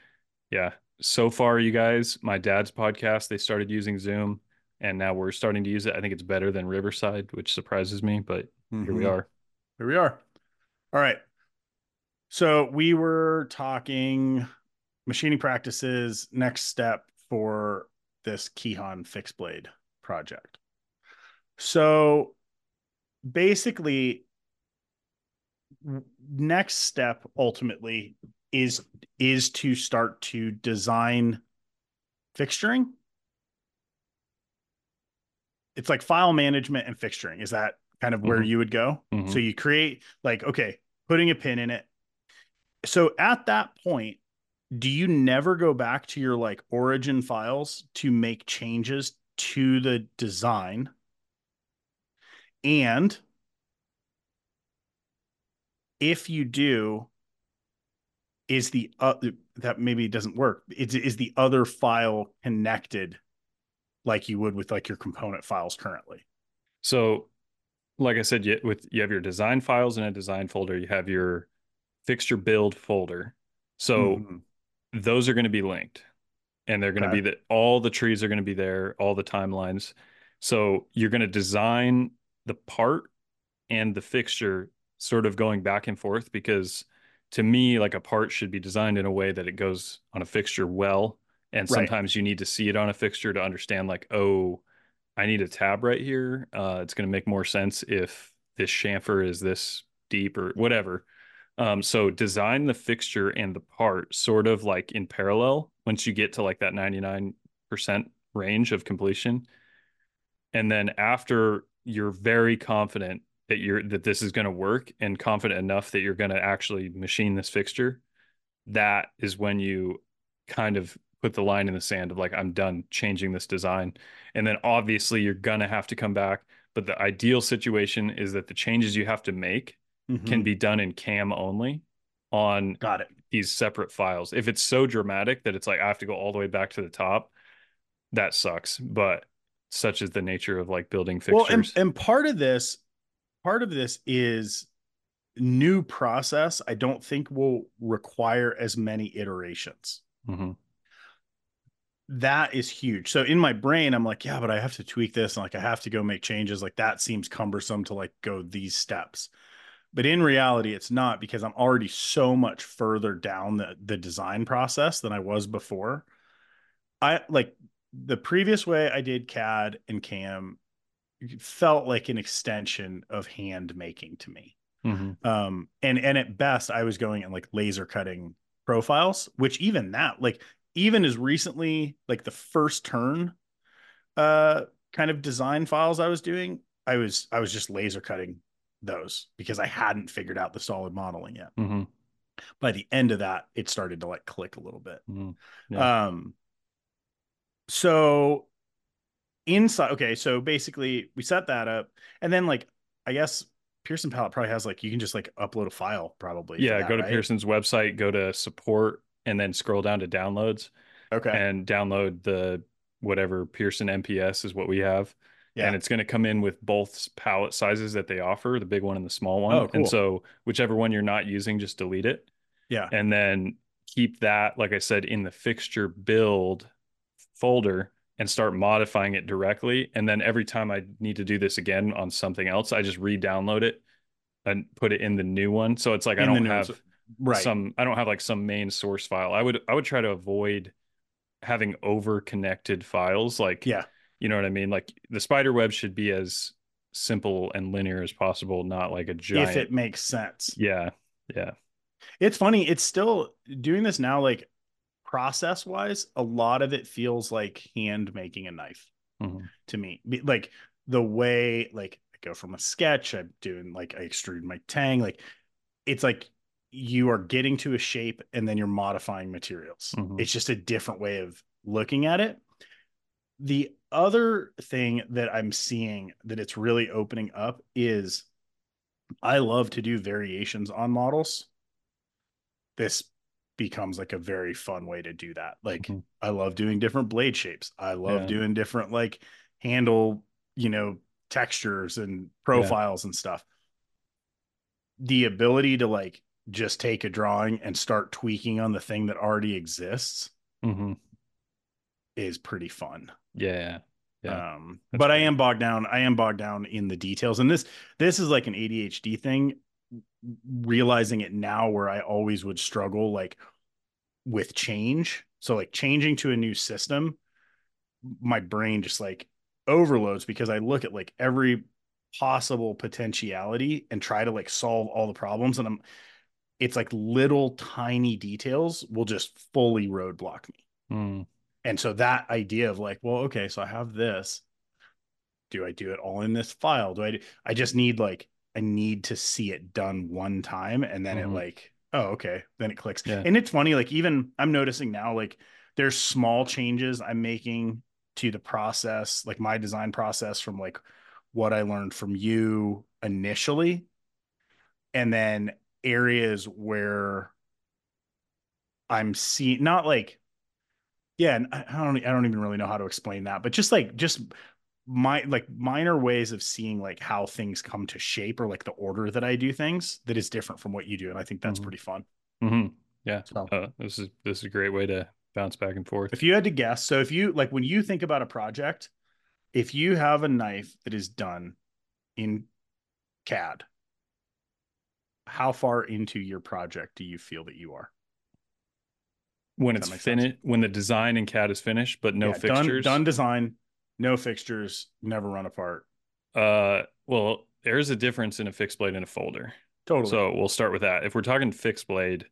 Yeah. So far, you guys, my dad's podcast, they started using Zoom, and now we're starting to use it. I think it's better than Riverside, which surprises me, but mm-hmm. here we mm-hmm. are. Here we are. All right. So we were talking machining practices. Next step for this Kihon fixed blade project. So basically next step ultimately is is to start to design fixturing it's like file management and fixturing is that kind of where mm-hmm. you would go mm-hmm. so you create like okay putting a pin in it so at that point do you never go back to your like origin files to make changes to the design and if you do, is the uh, that maybe doesn't work. Is is the other file connected like you would with like your component files currently? So, like I said, you, with you have your design files in a design folder. You have your fixture build folder. So mm-hmm. those are going to be linked, and they're going to okay. be that all the trees are going to be there, all the timelines. So you're going to design the part and the fixture sort of going back and forth because to me like a part should be designed in a way that it goes on a fixture well and sometimes right. you need to see it on a fixture to understand like oh i need a tab right here. Uh, it's going to make more sense if this chamfer is this deep or whatever. Um, so design the fixture and the part sort of like in parallel once you get to like that 99% range of completion. And then after you're very confident that you're that this is going to work and confident enough that you're going to actually machine this fixture that is when you kind of put the line in the sand of like, I'm done changing this design. And then obviously you're gonna have to come back. But the ideal situation is that the changes you have to make Mhm. can be done in cam only on got it. these separate files. If it's so dramatic that it's like I have to go all the way back to the top, that sucks. But such is the nature of like building fixtures. Well, and, and part of this, part of this is new process. I don't think will require as many iterations. Mhm. That is huge. So in my brain, I'm like, yeah, but I have to tweak this and like I have to go make changes. Like that seems cumbersome to like go these steps. But in reality, it's not because I'm already so much further down the, the design process than I was before. I like the previous way I did CAD and CAM felt like an extension of hand making to me. Mhm. Um, and and at best, I was going and like laser cutting profiles, which even that, like even as recently, like the first turn, uh, kind of design files I was doing, I was I was just laser cutting those because I hadn't figured out the solid modeling yet. Mhm. By the end of that, it started to like click a little bit. Mhm. Yeah. Um, so inside, okay, so basically we set that up, and then like I guess Pierson Palette probably has like you can just like upload a file probably. Yeah, that, go to right? Pierson's website, go to support, and then scroll down to downloads Okay. and download the whatever Pierson MPS is what we have. Yeah. And it's going to come in with both palette sizes that they offer, the big one and the small one. Oh, cool. And so whichever one you're not using, just delete it. yeah. And then keep that, like I said, in the fixture build folder and start modifying it directly. And then every time I need to do this again on something else, I just re-download it and put it in the new one. So it's like I In the don't have. Right. some I don't have like some main source file. I would I would try to avoid having over connected files like Yeah. you know what I mean? Like the spider web should be as simple and linear as possible, not like a giant If it makes sense. Yeah. Yeah. It's funny. It's still doing this now, like process wise, a lot of it feels like hand making a knife Mhm. to me. Like the way, like I go from a sketch, I'm doing like I extrude my tang. Like it's like you are getting to a shape and then you're modifying materials. Mhm. It's just a different way of looking at it. The other thing that I'm seeing that it's really opening up is I love to do variations on models. This becomes like a very fun way to do that. Like Mhm. I love doing different blade shapes. I love Yeah. doing different like handle, you know, textures and profiles and stuff. The ability to like just take a drawing and start tweaking on the thing that already exists Mhm. is pretty fun. Yeah. Yeah. Um, That's but I am bogged down. I am bogged down in the details, and this this is like an ADHD thing. Realizing it now, where I always would struggle like with change. So like changing to a new system, my brain just like overloads because I look at like every possible potentiality and try to like solve all the problems, and I'm it's like little tiny details will just fully roadblock me. Mm. And so that idea of like, well, okay, so I have this. Do I do it all in this file? Do I do, I just need like I need to see it done one time and then it Mhm. like, oh, okay, then it clicks. Yeah. And it's funny, like even I'm noticing now, like there's small changes I'm making to the process, like my design process from like what I learned from you initially. And then areas where I'm seeing not like yeah, and I don't I don't even really know how to explain that, but just like just my like minor ways of seeing like how things come to shape or like the order that I do things that is different from what you do, and I think that's Mhm. pretty fun. Mhm. Yeah. So Uh, this is this is a great way to bounce back and forth. if you had to guess, so if you like when you think about a project, if you have a knife that is done in CAD, how far into your project do you feel that you are? when Does it's finished, when the design in CAD is finished, but no Yeah, done- fixtures. done design, no fixtures, never run apart. Uh, well, there's a difference in a fixed blade and a folder. Totally. So we'll start with that. If we're talking fixed blade,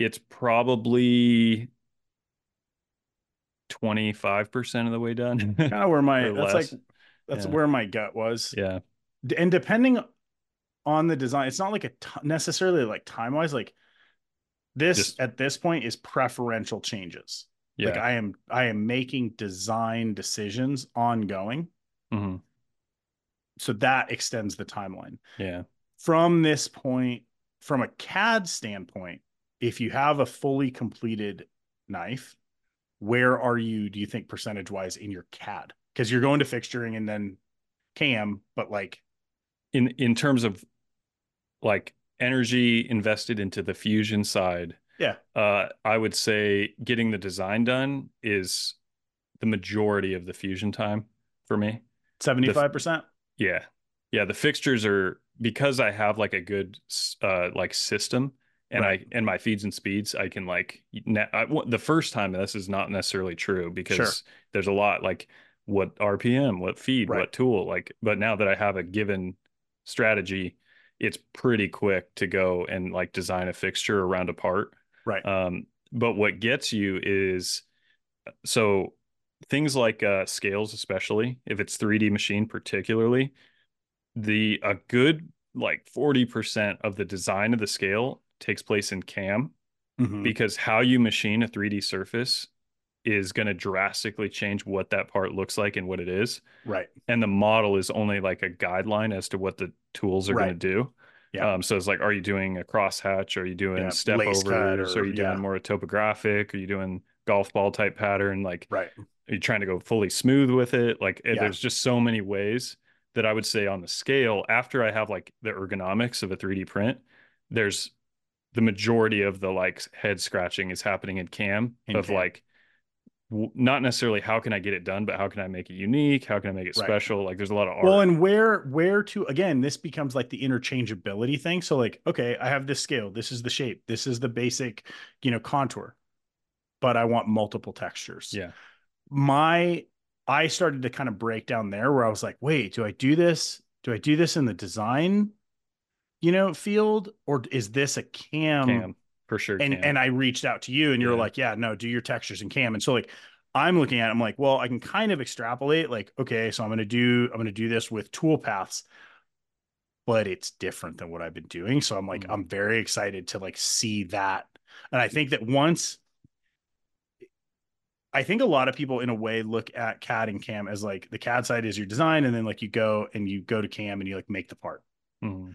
it's probably 25% of the way done. kind of where (laughs) my that's less. like that's Yeah. where my gut was. yeah. And depending on the design, it's not like a t- necessarily like time wise. Like This Just- at this point is preferential changes. Yeah. Like I am I am making design decisions ongoing. Mhm. So that extends the timeline. Yeah. From this point, from a CAD standpoint, if you have a fully completed knife, where are you, do you think, percentage wise in your CAD? Because you're going to fixturing and then cam, but like In in terms of like energy invested into the fusion side, Yeah. uh, I would say getting the design done is the majority of the fusion time for me. 75%. Yeah. Yeah, the fixtures are because I have like a good uh like system and Right. I and my feeds and speeds I can like I, the first time this is not necessarily true because Sure. there's a lot like what RPM, what feed, Right. what tool like but now that I have a given strategy it's pretty quick to go and like design a fixture around a part. Right. Um but what gets you is so things like uh, scales, especially if it's 3D machine, particularly the a good like 40% of the design of the scale takes place in CAM Mhm. because how you machine a 3D surface is going to drastically change what that part looks like and what it is. Right. And the model is only like a guideline as to what the tools are Right. going to do. Yeah. Um, so it's like, are you doing a crosshatch? Are you doing Yeah, step overs? or- are you doing yeah. more topographic? Are you doing golf ball type pattern? Like, Right. are you trying to go fully smooth with it? Like, Yeah. there's just so many ways that I would say on the scale, after I have like the ergonomics of a 3D print, there's the majority of the like head scratching is happening in cam In of cam. like, not necessarily how can I get it done, but how can I make it unique? How can I make it Right. special? Like, there's a lot of art. Well, and where where to again, this becomes like the interchangeability thing. So like, okay, I have this scale, this is the shape, this is the basic, you know, contour, but I want multiple textures. yeah. My I started to kind of break down there where I was like, wait, do I do this? Do I do this in the design, you know, field, or is this a cam? Cam for sure. and cam. and I reached out to you and you're Yeah. like, yeah, no, do your textures and cam. And so like I'm looking at it, I'm like, well, I can kind of extrapolate, like, okay, so I'm gonna do I'm gonna do this with tool paths, but it's different than what I've been doing. So I'm like, Mhm. I'm very excited to like see that. And I think that once I think a lot of people in a way look at CAD and CAM as like the CAD side is your design, and then like you go and you go to CAM and you like make the part Mhm.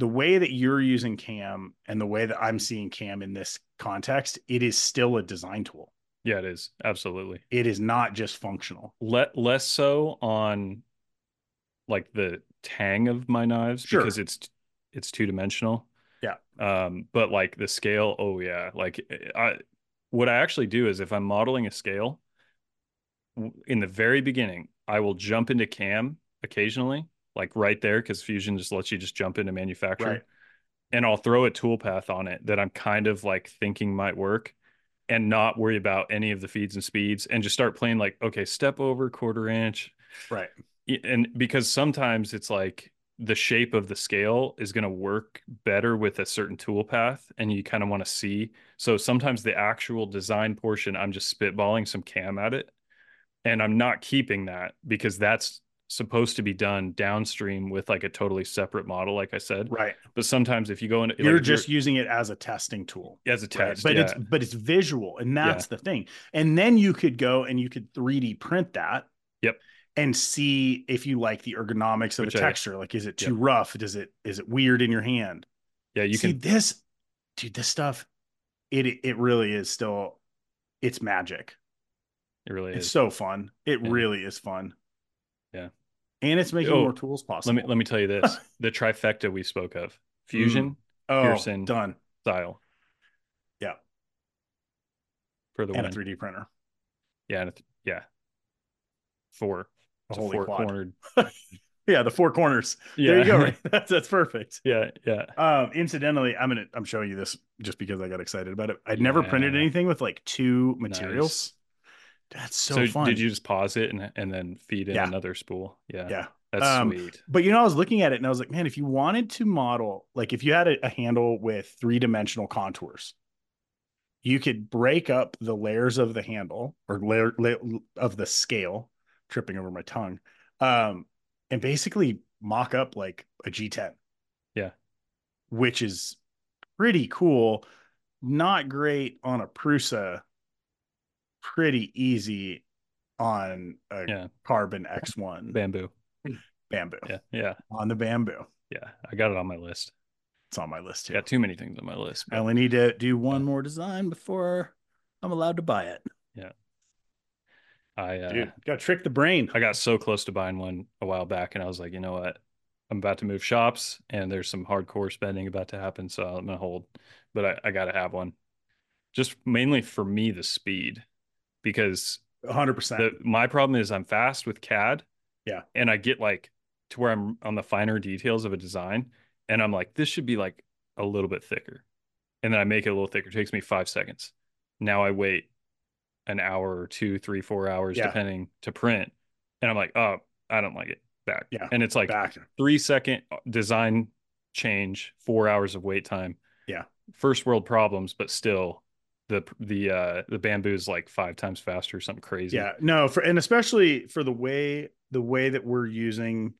The way that you're using cam and the way that i'm seeing cam in this context it is still a design tool Yeah, it is absolutely. it is not just functional Let less so on like the tang of my knives Sure. because it's it's two dimensional. Yeah. Um, but like the scale, oh yeah, like I what I actually do is if I'm modeling a scale in the very beginning, I will jump into cam occasionally, like right there, because Fusion just lets you just jump into manufacture. Right. And I'll throw a toolpath on it that I'm kind of like thinking might work and not worry about any of the feeds and speeds and just start playing like, okay, step over quarter inch. right And because sometimes it's like the shape of the scale is going to work better with a certain toolpath and you kind of want to see. So sometimes the actual design portion, I'm just spitballing some cam at it and I'm not keeping that because that's supposed to be done downstream with like a totally separate model, like I said. right But sometimes if you go in, you're like, just using it as a testing tool as a right? test, but yeah. it's but it's visual and that's the thing and then you could go and you could 3d print that Yep. and see if you like the ergonomics of Which the I- texture like is it too rough does it is it weird in your hand yeah, you can see can, this dude this stuff it it really is still it's magic it really It's is. so fun. It Yeah. really is fun. Yeah. And it's making Oh, more tools possible. Let me let me tell you this: (laughs) the trifecta we spoke of, fusion, oh, Pierson. done. style, Yeah. for the And a 3D printer. Yeah, th- yeah, four. A It's holy four quad. cornered. (laughs) Yeah, the four corners. Yeah, There you go. Right? (laughs) That's that's perfect. yeah, yeah. Um, incidentally, I'm gonna I'm showing you this just because I got excited about it. I'd never printed anything with like two materials. That's so, So, fun. did you just pause it and and then feed in Yeah. another spool? Yeah, Yeah. that's Um, sweet. But you know, I was looking at it and I was like, man, if you wanted to model, like if you had a, a handle with three dimensional contours, you could break up the layers of the handle or layer, layer of the scale, tripping over my tongue, um, and basically mock up like a G10. Yeah. Which is pretty cool. not great on a Prusa, pretty easy on a Yeah. Carbon X1 Bambu. Bambu. Yeah. Yeah. On the Bambu. Yeah. I got it on my list. It's on my list too. Got too many things on my list. I only need to do one more design before I'm allowed to buy it. Yeah. I uh, Dude, got to trick the brain. I got so close to buying one a while back, and I was like, you know what? I'm about to move shops, and there's some hardcore spending about to happen, so I'm gonna hold. But I, I got to have one, just mainly for me the speed, because 100%. the my problem is I'm fast with CAD. Yeah. And I get like to where I'm on the finer details of a design, and I'm like, this should be like a little bit thicker, and then I make it a little thicker. It takes me five seconds. Now I wait an hour or two, three, four hours, Yeah. depending to print, and I'm like, oh, I don't like it. Back. Yeah. And it's like Back. three second uh, design change, four hours of wait time. Yeah. First world problems, but still the the uh the Bambu's like five times faster, or something crazy. Yeah, no, for and especially for the way the way that we're using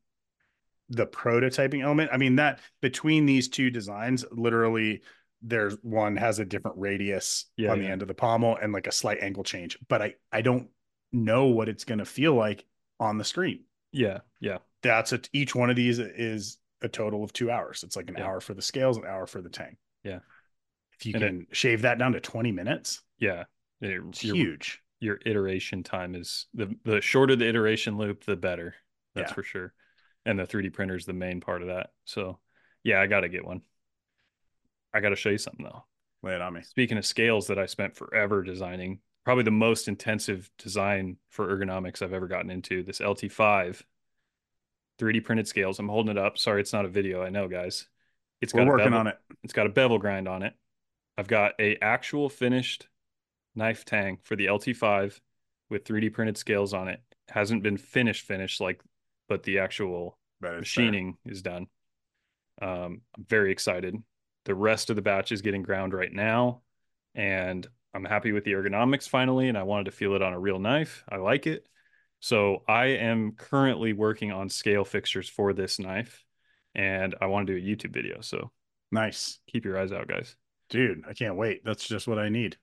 the prototyping element. I mean that between these two designs, literally there's one has a different radius Yeah, on the yeah. end of the pommel and like a slight angle change, but I I don't know what it's going to feel like on the screen. Yeah. Yeah. That's it. Each one of these is a total of two hours. It's like an Yeah. hour for the scales, an hour for the tang Yeah. If you And it- can shave that down to 20 minutes, Yeah. It- it's your, huge. your iteration time is the the shorter the iteration loop, the better. That's Yeah. for sure. And the 3D printer is the main part of that. So yeah, I gotta get one. I gotta show you something though. Lay it on me. Speaking of scales that I spent forever designing, probably the most intensive design for ergonomics I've ever gotten into. This LT5 3D printed scales. I'm holding it up. Sorry, it's not a video. I know, guys. It's We're got working bevel- on it. It's got a bevel grind on it. I've got a actual finished knife tang for the LT5 with 3D printed scales on it. Hasn't been finished finished like, but the actual But it's there. machining is done. Um, I'm very excited. The rest of the batch is getting ground right now, and I'm happy with the ergonomics finally. And I wanted to feel it on a real knife. I like it. So I am currently working on scale fixtures for this knife, and I want to do a YouTube video. So Nice. keep your eyes out, guys. Dude, I can't wait. That's just what I need.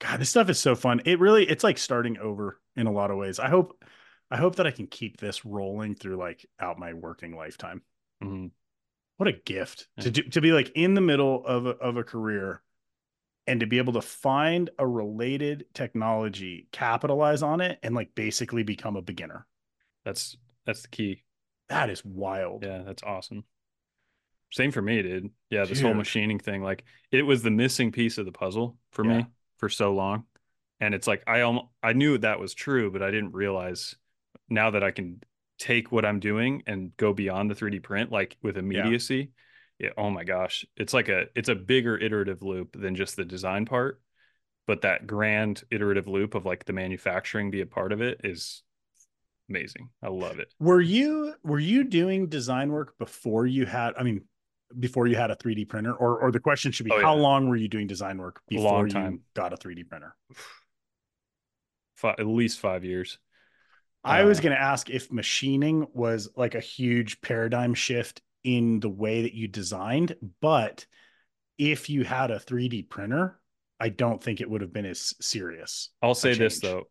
God, this stuff is so fun. It really it's like starting over in a lot of ways. I hope I hope that I can keep this rolling through like out my working lifetime. Mhm. What a gift to do, to be like in the middle of a, of a career and to be able to find a related technology, capitalize on it and like basically become a beginner. That's that's the key. That is wild. Yeah, that's awesome. Same for me, dude. Yeah, this whole machining thing, like it was the missing piece of the puzzle for Yeah. me for so long. And it's like I almost I knew that was true, but I didn't realize now that I can take what I'm doing and go beyond the 3D print like with immediacy. Yeah, oh my gosh. It's like a it's a bigger iterative loop than just the design part. But that grand iterative loop of like the manufacturing be a part of it is amazing. I love it. Were you were you doing design work before you had I mean before you had a 3D printer or or the question should be Oh, how yeah. long were you doing design work before you got a 3D printer? (sighs) Fi at least five years. I was Uh, going to ask if machining was like a huge paradigm shift in the way that you designed, but if you had a 3D printer, I don't think it would have been as serious. I'll say this though,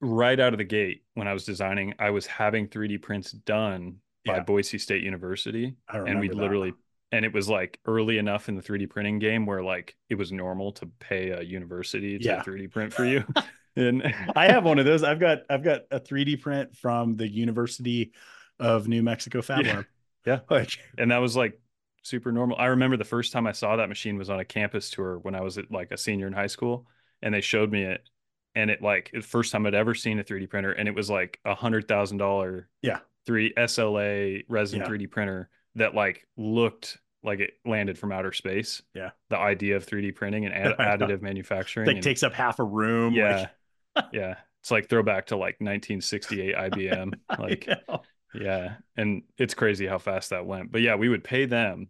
right out of the gate when I was designing, I was having 3D prints done by Yeah. Boise State University, and we literally, and it was like early enough in the 3D printing game where like it was normal to pay a university to Yeah. 3D print for you. (laughs) and I have one of those. I've got I've got a 3D print from the University of New Mexico Fab Yeah. Lab. Yeah. (laughs) Like and that was like super normal. I remember the first time I saw that machine was on a campus tour when I was at like a senior in high school, and they showed me it, and it like the first time I'd ever seen a 3D printer, and it was like a hundred thousand dollar Yeah. three SLA resin Yeah. 3D printer that like looked like it landed from outer space. Yeah. the idea of 3D printing and (laughs) know. additive manufacturing. like and- takes up half a room. yeah, (laughs) yeah. It's like throwback to like 1968 (laughs) IBM. Like, Like yeah. And it's crazy how fast that went. But yeah, we would pay them.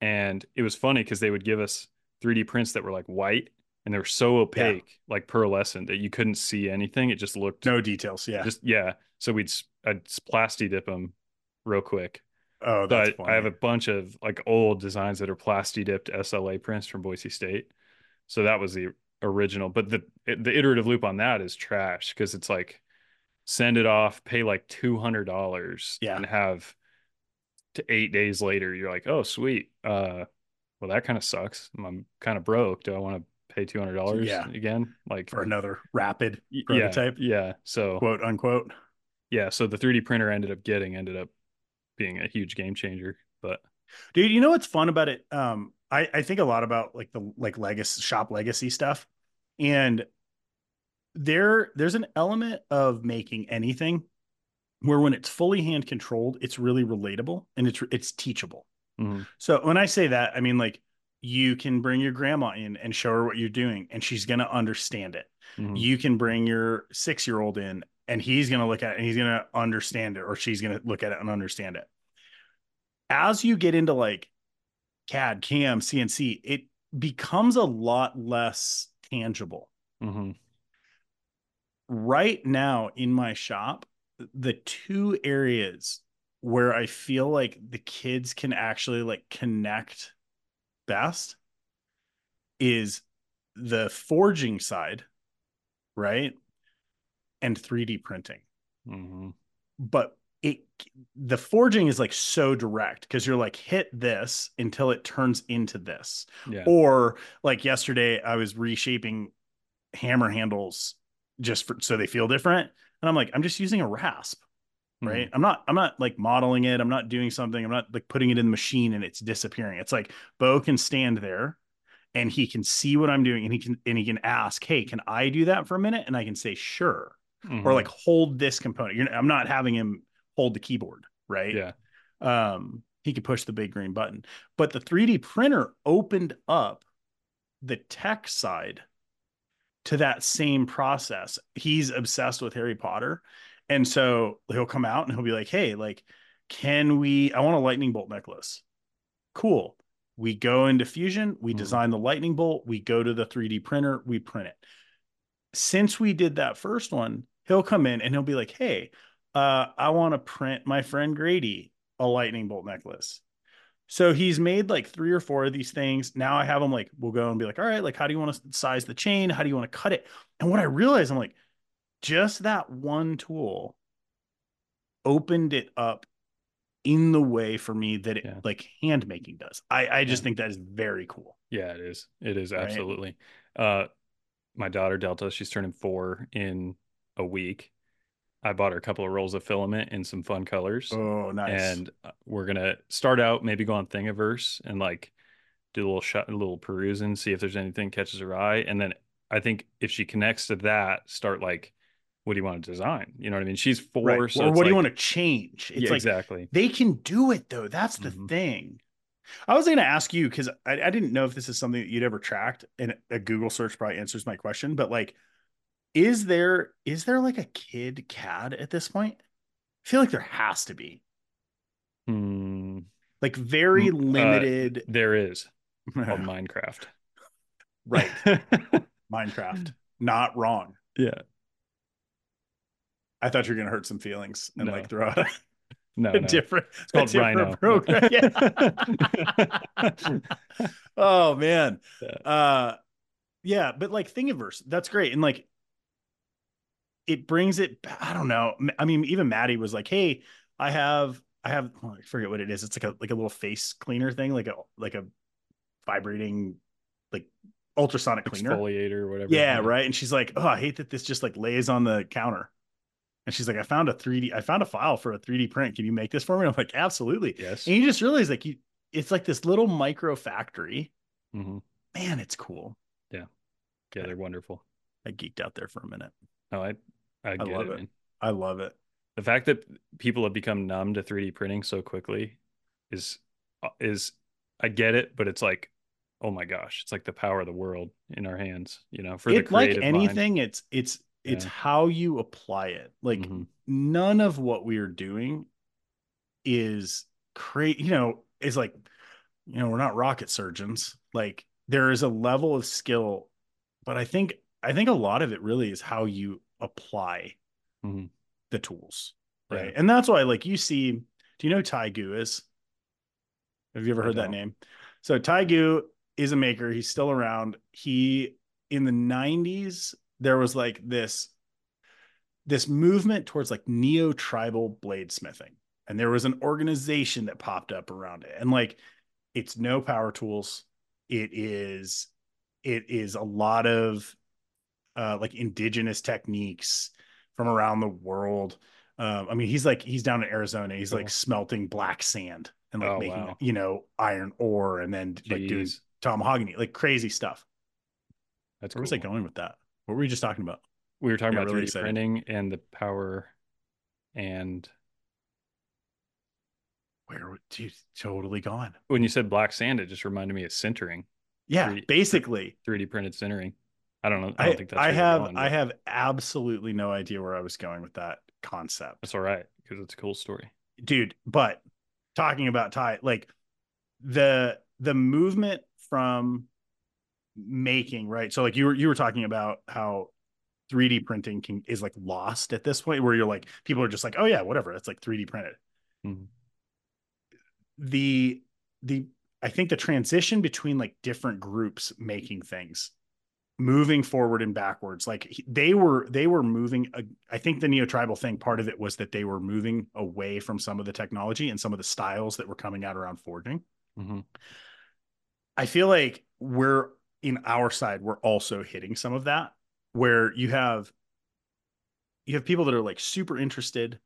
And it was funny because they would give us 3D prints that were like white and they were so opaque, like pearlescent, that you couldn't see anything. It just looked no details. Yeah. just, yeah. So we'd I'd plasti dip them real quick Oh, So that's I. I have a bunch of like old designs that are plasti dipped SLA prints from Boise State. So that was the original, but the the iterative loop on that is trash because it's like send it off, pay like two hundred dollars, Yeah. and have to eight days later you're like, oh sweet, uh, well that kind of sucks. I'm kind of broke. Do I want to pay two hundred dollars Yeah. again? Like for another rapid prototype, Yeah, yeah. So quote unquote. yeah, so the 3D printer ended up getting ended up being a huge game changer. But Dude, you know what's fun about it? Um, I, I think a lot about like the like legacy shop legacy stuff. And there there's an element of making anything where when it's fully hand controlled, it's really relatable and it's it's teachable. mhm, So when I say that, I mean like you can bring your grandma in and show her what you're doing and she's going to understand it. mhm, You can bring your 6-year-old in and he's going to look at it and he's going to understand it or she's going to look at it and understand it. As you get into like CAD, CAM, CNC, it becomes a lot less tangible. mhm, Right now in my shop, the two areas where I feel like the kids can actually like connect best is the forging side, right? And 3D printing. mhm. But it the forging is like so direct because you're like hit this until it turns into this. yeah, Or like yesterday, I was reshaping hammer handles just for so they feel different. And I'm like, I'm just using a rasp, right? I'm not, I'm not like modeling it. I'm not doing something. I'm not like putting it in the machine and it's disappearing. It's like Bo can stand there and he can see what I'm doing and he can and he can ask, Hey, can I do that for a minute? And I can say, sure. Mhm, Or like hold this component. You're, I'm not having him hold the keyboard, right? yeah, um, he could push the big green button. But the 3D printer opened up the tech side to that same process. He's obsessed with Harry Potter. And so he'll come out and he'll be like, hey, like, can we? I want a lightning bolt necklace. Cool. We go into Fusion, we Mhm. design the lightning bolt, we go to the 3D printer, we print it. Since we did that first one, he'll come in and he'll be like, hey, uh, I want to print my friend Grady a lightning bolt necklace. So he's made like three or four of these things. Now I have him like, we'll go and be like, all right, like, how do you want to size the chain? How do you want to cut it? And what I realized, I'm like, just that one tool opened it up in the way for me that it Yeah. like hand making does. I, I just Yeah. think that is very cool. yeah. It is. It is Right. absolutely. Uh, my daughter Delta, she's turning four in a week. I bought her a couple of rolls of filament in some fun colors. Oh, nice. and uh, we're gonna start out maybe go on Thingiverse and like do a little shot, a little perusing, see if there's anything catches her eye, and then I think if she connects to that, start like, what do you want to design? You know what I mean? She's four, right. so or what do you want to change? It's yeah, like exactly. they can do it though. That's the Mhm. thing. I was going to ask you because I, I didn't know if this is something that you'd ever tracked, and a Google search probably answers my question. But like, is there is there like a kid CAD at this point? I feel like there has to be Hmm, like very Mm, uh, limited, there is (laughs) called Minecraft. right? (laughs) Minecraft, not wrong. yeah. I thought you were going to hurt some feelings and No. like throw out No, no. different. It's called different Rhino. program. Yeah. (laughs) (laughs) oh man. Yeah. Uh yeah, but like Thingiverse, that's great. And like it brings it I don't know. I mean, even Maddie was like, "Hey, I have I have well, I forget what it is. It's like a like a little face cleaner thing, like a like a vibrating like ultrasonic cleaner." Exfoliator or whatever. Yeah, right. And she's like, "Oh, I hate that this just like lays on the counter." And she's like, "I found a 3D I found a file for a 3D print. Can you make this for me?" (laughs) I'm like, "Absolutely." Yes. And you just realize like you it's like this little micro factory. hmm Man, it's cool. Yeah, Yeah, they're wonderful. I geeked out there for a minute. No, I I get love it, it. I love it. The fact that people have become numb to 3D printing so quickly is uh, is I get it, but it's like, oh my gosh, it's like the power of the world in our hands, you know, for the It like creative mind. anything, it's it's it's Yeah. how you apply it. Like Mhm. none of what we are doing is create, you know, is like, you know, we're not rocket surgeons. Like there is a level of skill, but I think I think a lot of it really is how you apply Mhm. the tools. Yeah. Right. And that's why like you see Do you know Tai Goo is? Have you ever heard that name? So Tai Goo is a maker. He's still around. He in the 90s, there was like this this movement towards like neo tribal bladesmithing. And there was an organization that popped up around it. And like it's no power tools. It is it is a lot of uh like indigenous techniques from around the world. Um, I mean, he's like he's down in Arizona. He's like smelting black sand and like Oh, making wow. you know iron ore and then like doing Jeez. tamahagane, like crazy stuff. That's Where cool. was I going with that? What were we just talking about? We were talking Yeah, about really 3D excited. printing and the power and Where dude, totally gone. when you said black sand, it just reminded me of sintering, Yeah, Three- basically. 3D printed sintering. I don't know. I I, don't think that's I have going, I have absolutely no idea where I was going with that concept. That's all right because it's a cool story. dude but talking about Tai like the the movement from making right so like you were you were talking about how 3d printing can is like lost at this point where you're like people are just like oh yeah whatever it's like 3d printed Mhm. the the i think the transition between like different groups making things moving forward and backwards like they were they were moving uh, i think the neo tribal thing part of it was that they were moving away from some of the technology and some of the styles that were coming out around forging Mhm. i feel like we're in our side we're also hitting some of that where you have you have people that are like super interested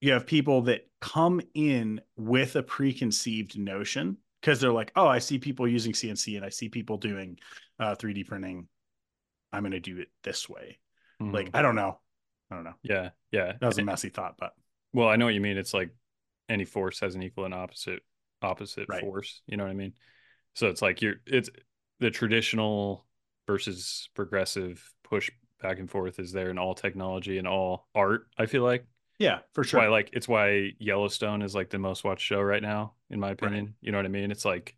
you have people that come in with a preconceived notion because they're like oh i see people using cnc and i see people doing uh, 3d printing i'm going to do it this way Mhm. like i don't know i don't know yeah, yeah. that was a messy thought but Well, I know what you mean. It's like any force has an equal and opposite opposite Right. force. You know what I mean? So it's like you're it's the traditional versus progressive push back and forth is there in all technology and all art. I feel like yeah for sure why like it's why Yellowstone is like the most watched show right now, in my opinion. You know what I mean? It's like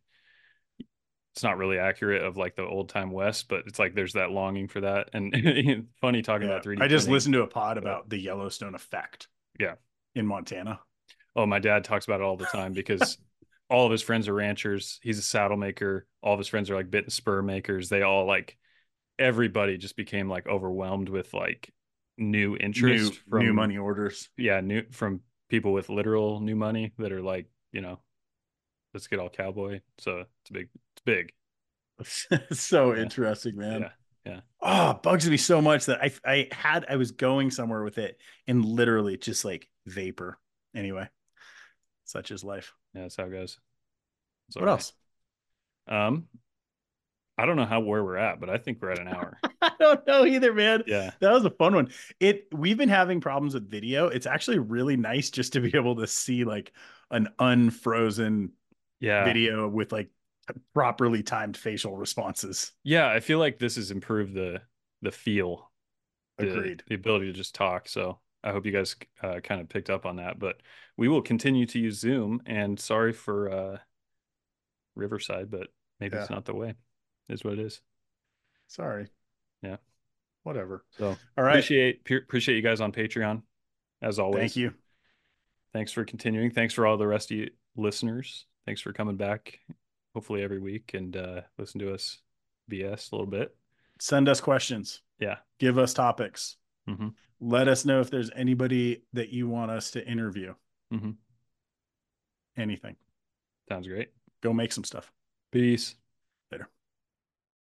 it's not really accurate of like the old time West, but it's like there's that longing for that. And (laughs) funny talking Yeah. about 3D. i just printing. listened to a pod but- about the yellowstone effect Yeah. in montana Oh, my dad talks about it all the time because (laughs) all of his friends are ranchers. He's a saddle maker. All of his friends are like bit and spur makers. They all like everybody just became like overwhelmed with like new new, interest from new money orders Yeah, new from people with literal new money that are like, you know, let's get all cowboy. So it's big. It's big. (laughs) so Yeah. interesting man Yeah. Yeah. oh bugs me so much that i i had i was going somewhere with it and literally just like vapor anyway such is life Yeah, that's how it goes. It's what right. else Um, I don't know how where we're at, but I think we're at an hour. (laughs) i don't know either man yeah. that was a fun one it we've been having problems with video it's actually really nice just to be able to see like an unfrozen Yeah. video with like properly timed facial responses Yeah, I feel like this has improved the the feel, the, agreed the ability to just talk. So I hope you guys uh, kind of picked up on that. But we will continue to use Zoom. And sorry for uh, Riverside, but maybe it's not the way. Is what it is. sorry Yeah. whatever So all right appreciate appreciate you guys on Patreon, as always. thank you Thanks for continuing. Thanks for all the rest of you listeners. Thanks for coming back, hopefully every week, and uh, listen to us BS a little bit. send us questions Yeah. give us topics Mhm. Let us know if there's anybody that you want us to interview Mhm. anything Sounds great. go make some stuff Peace. later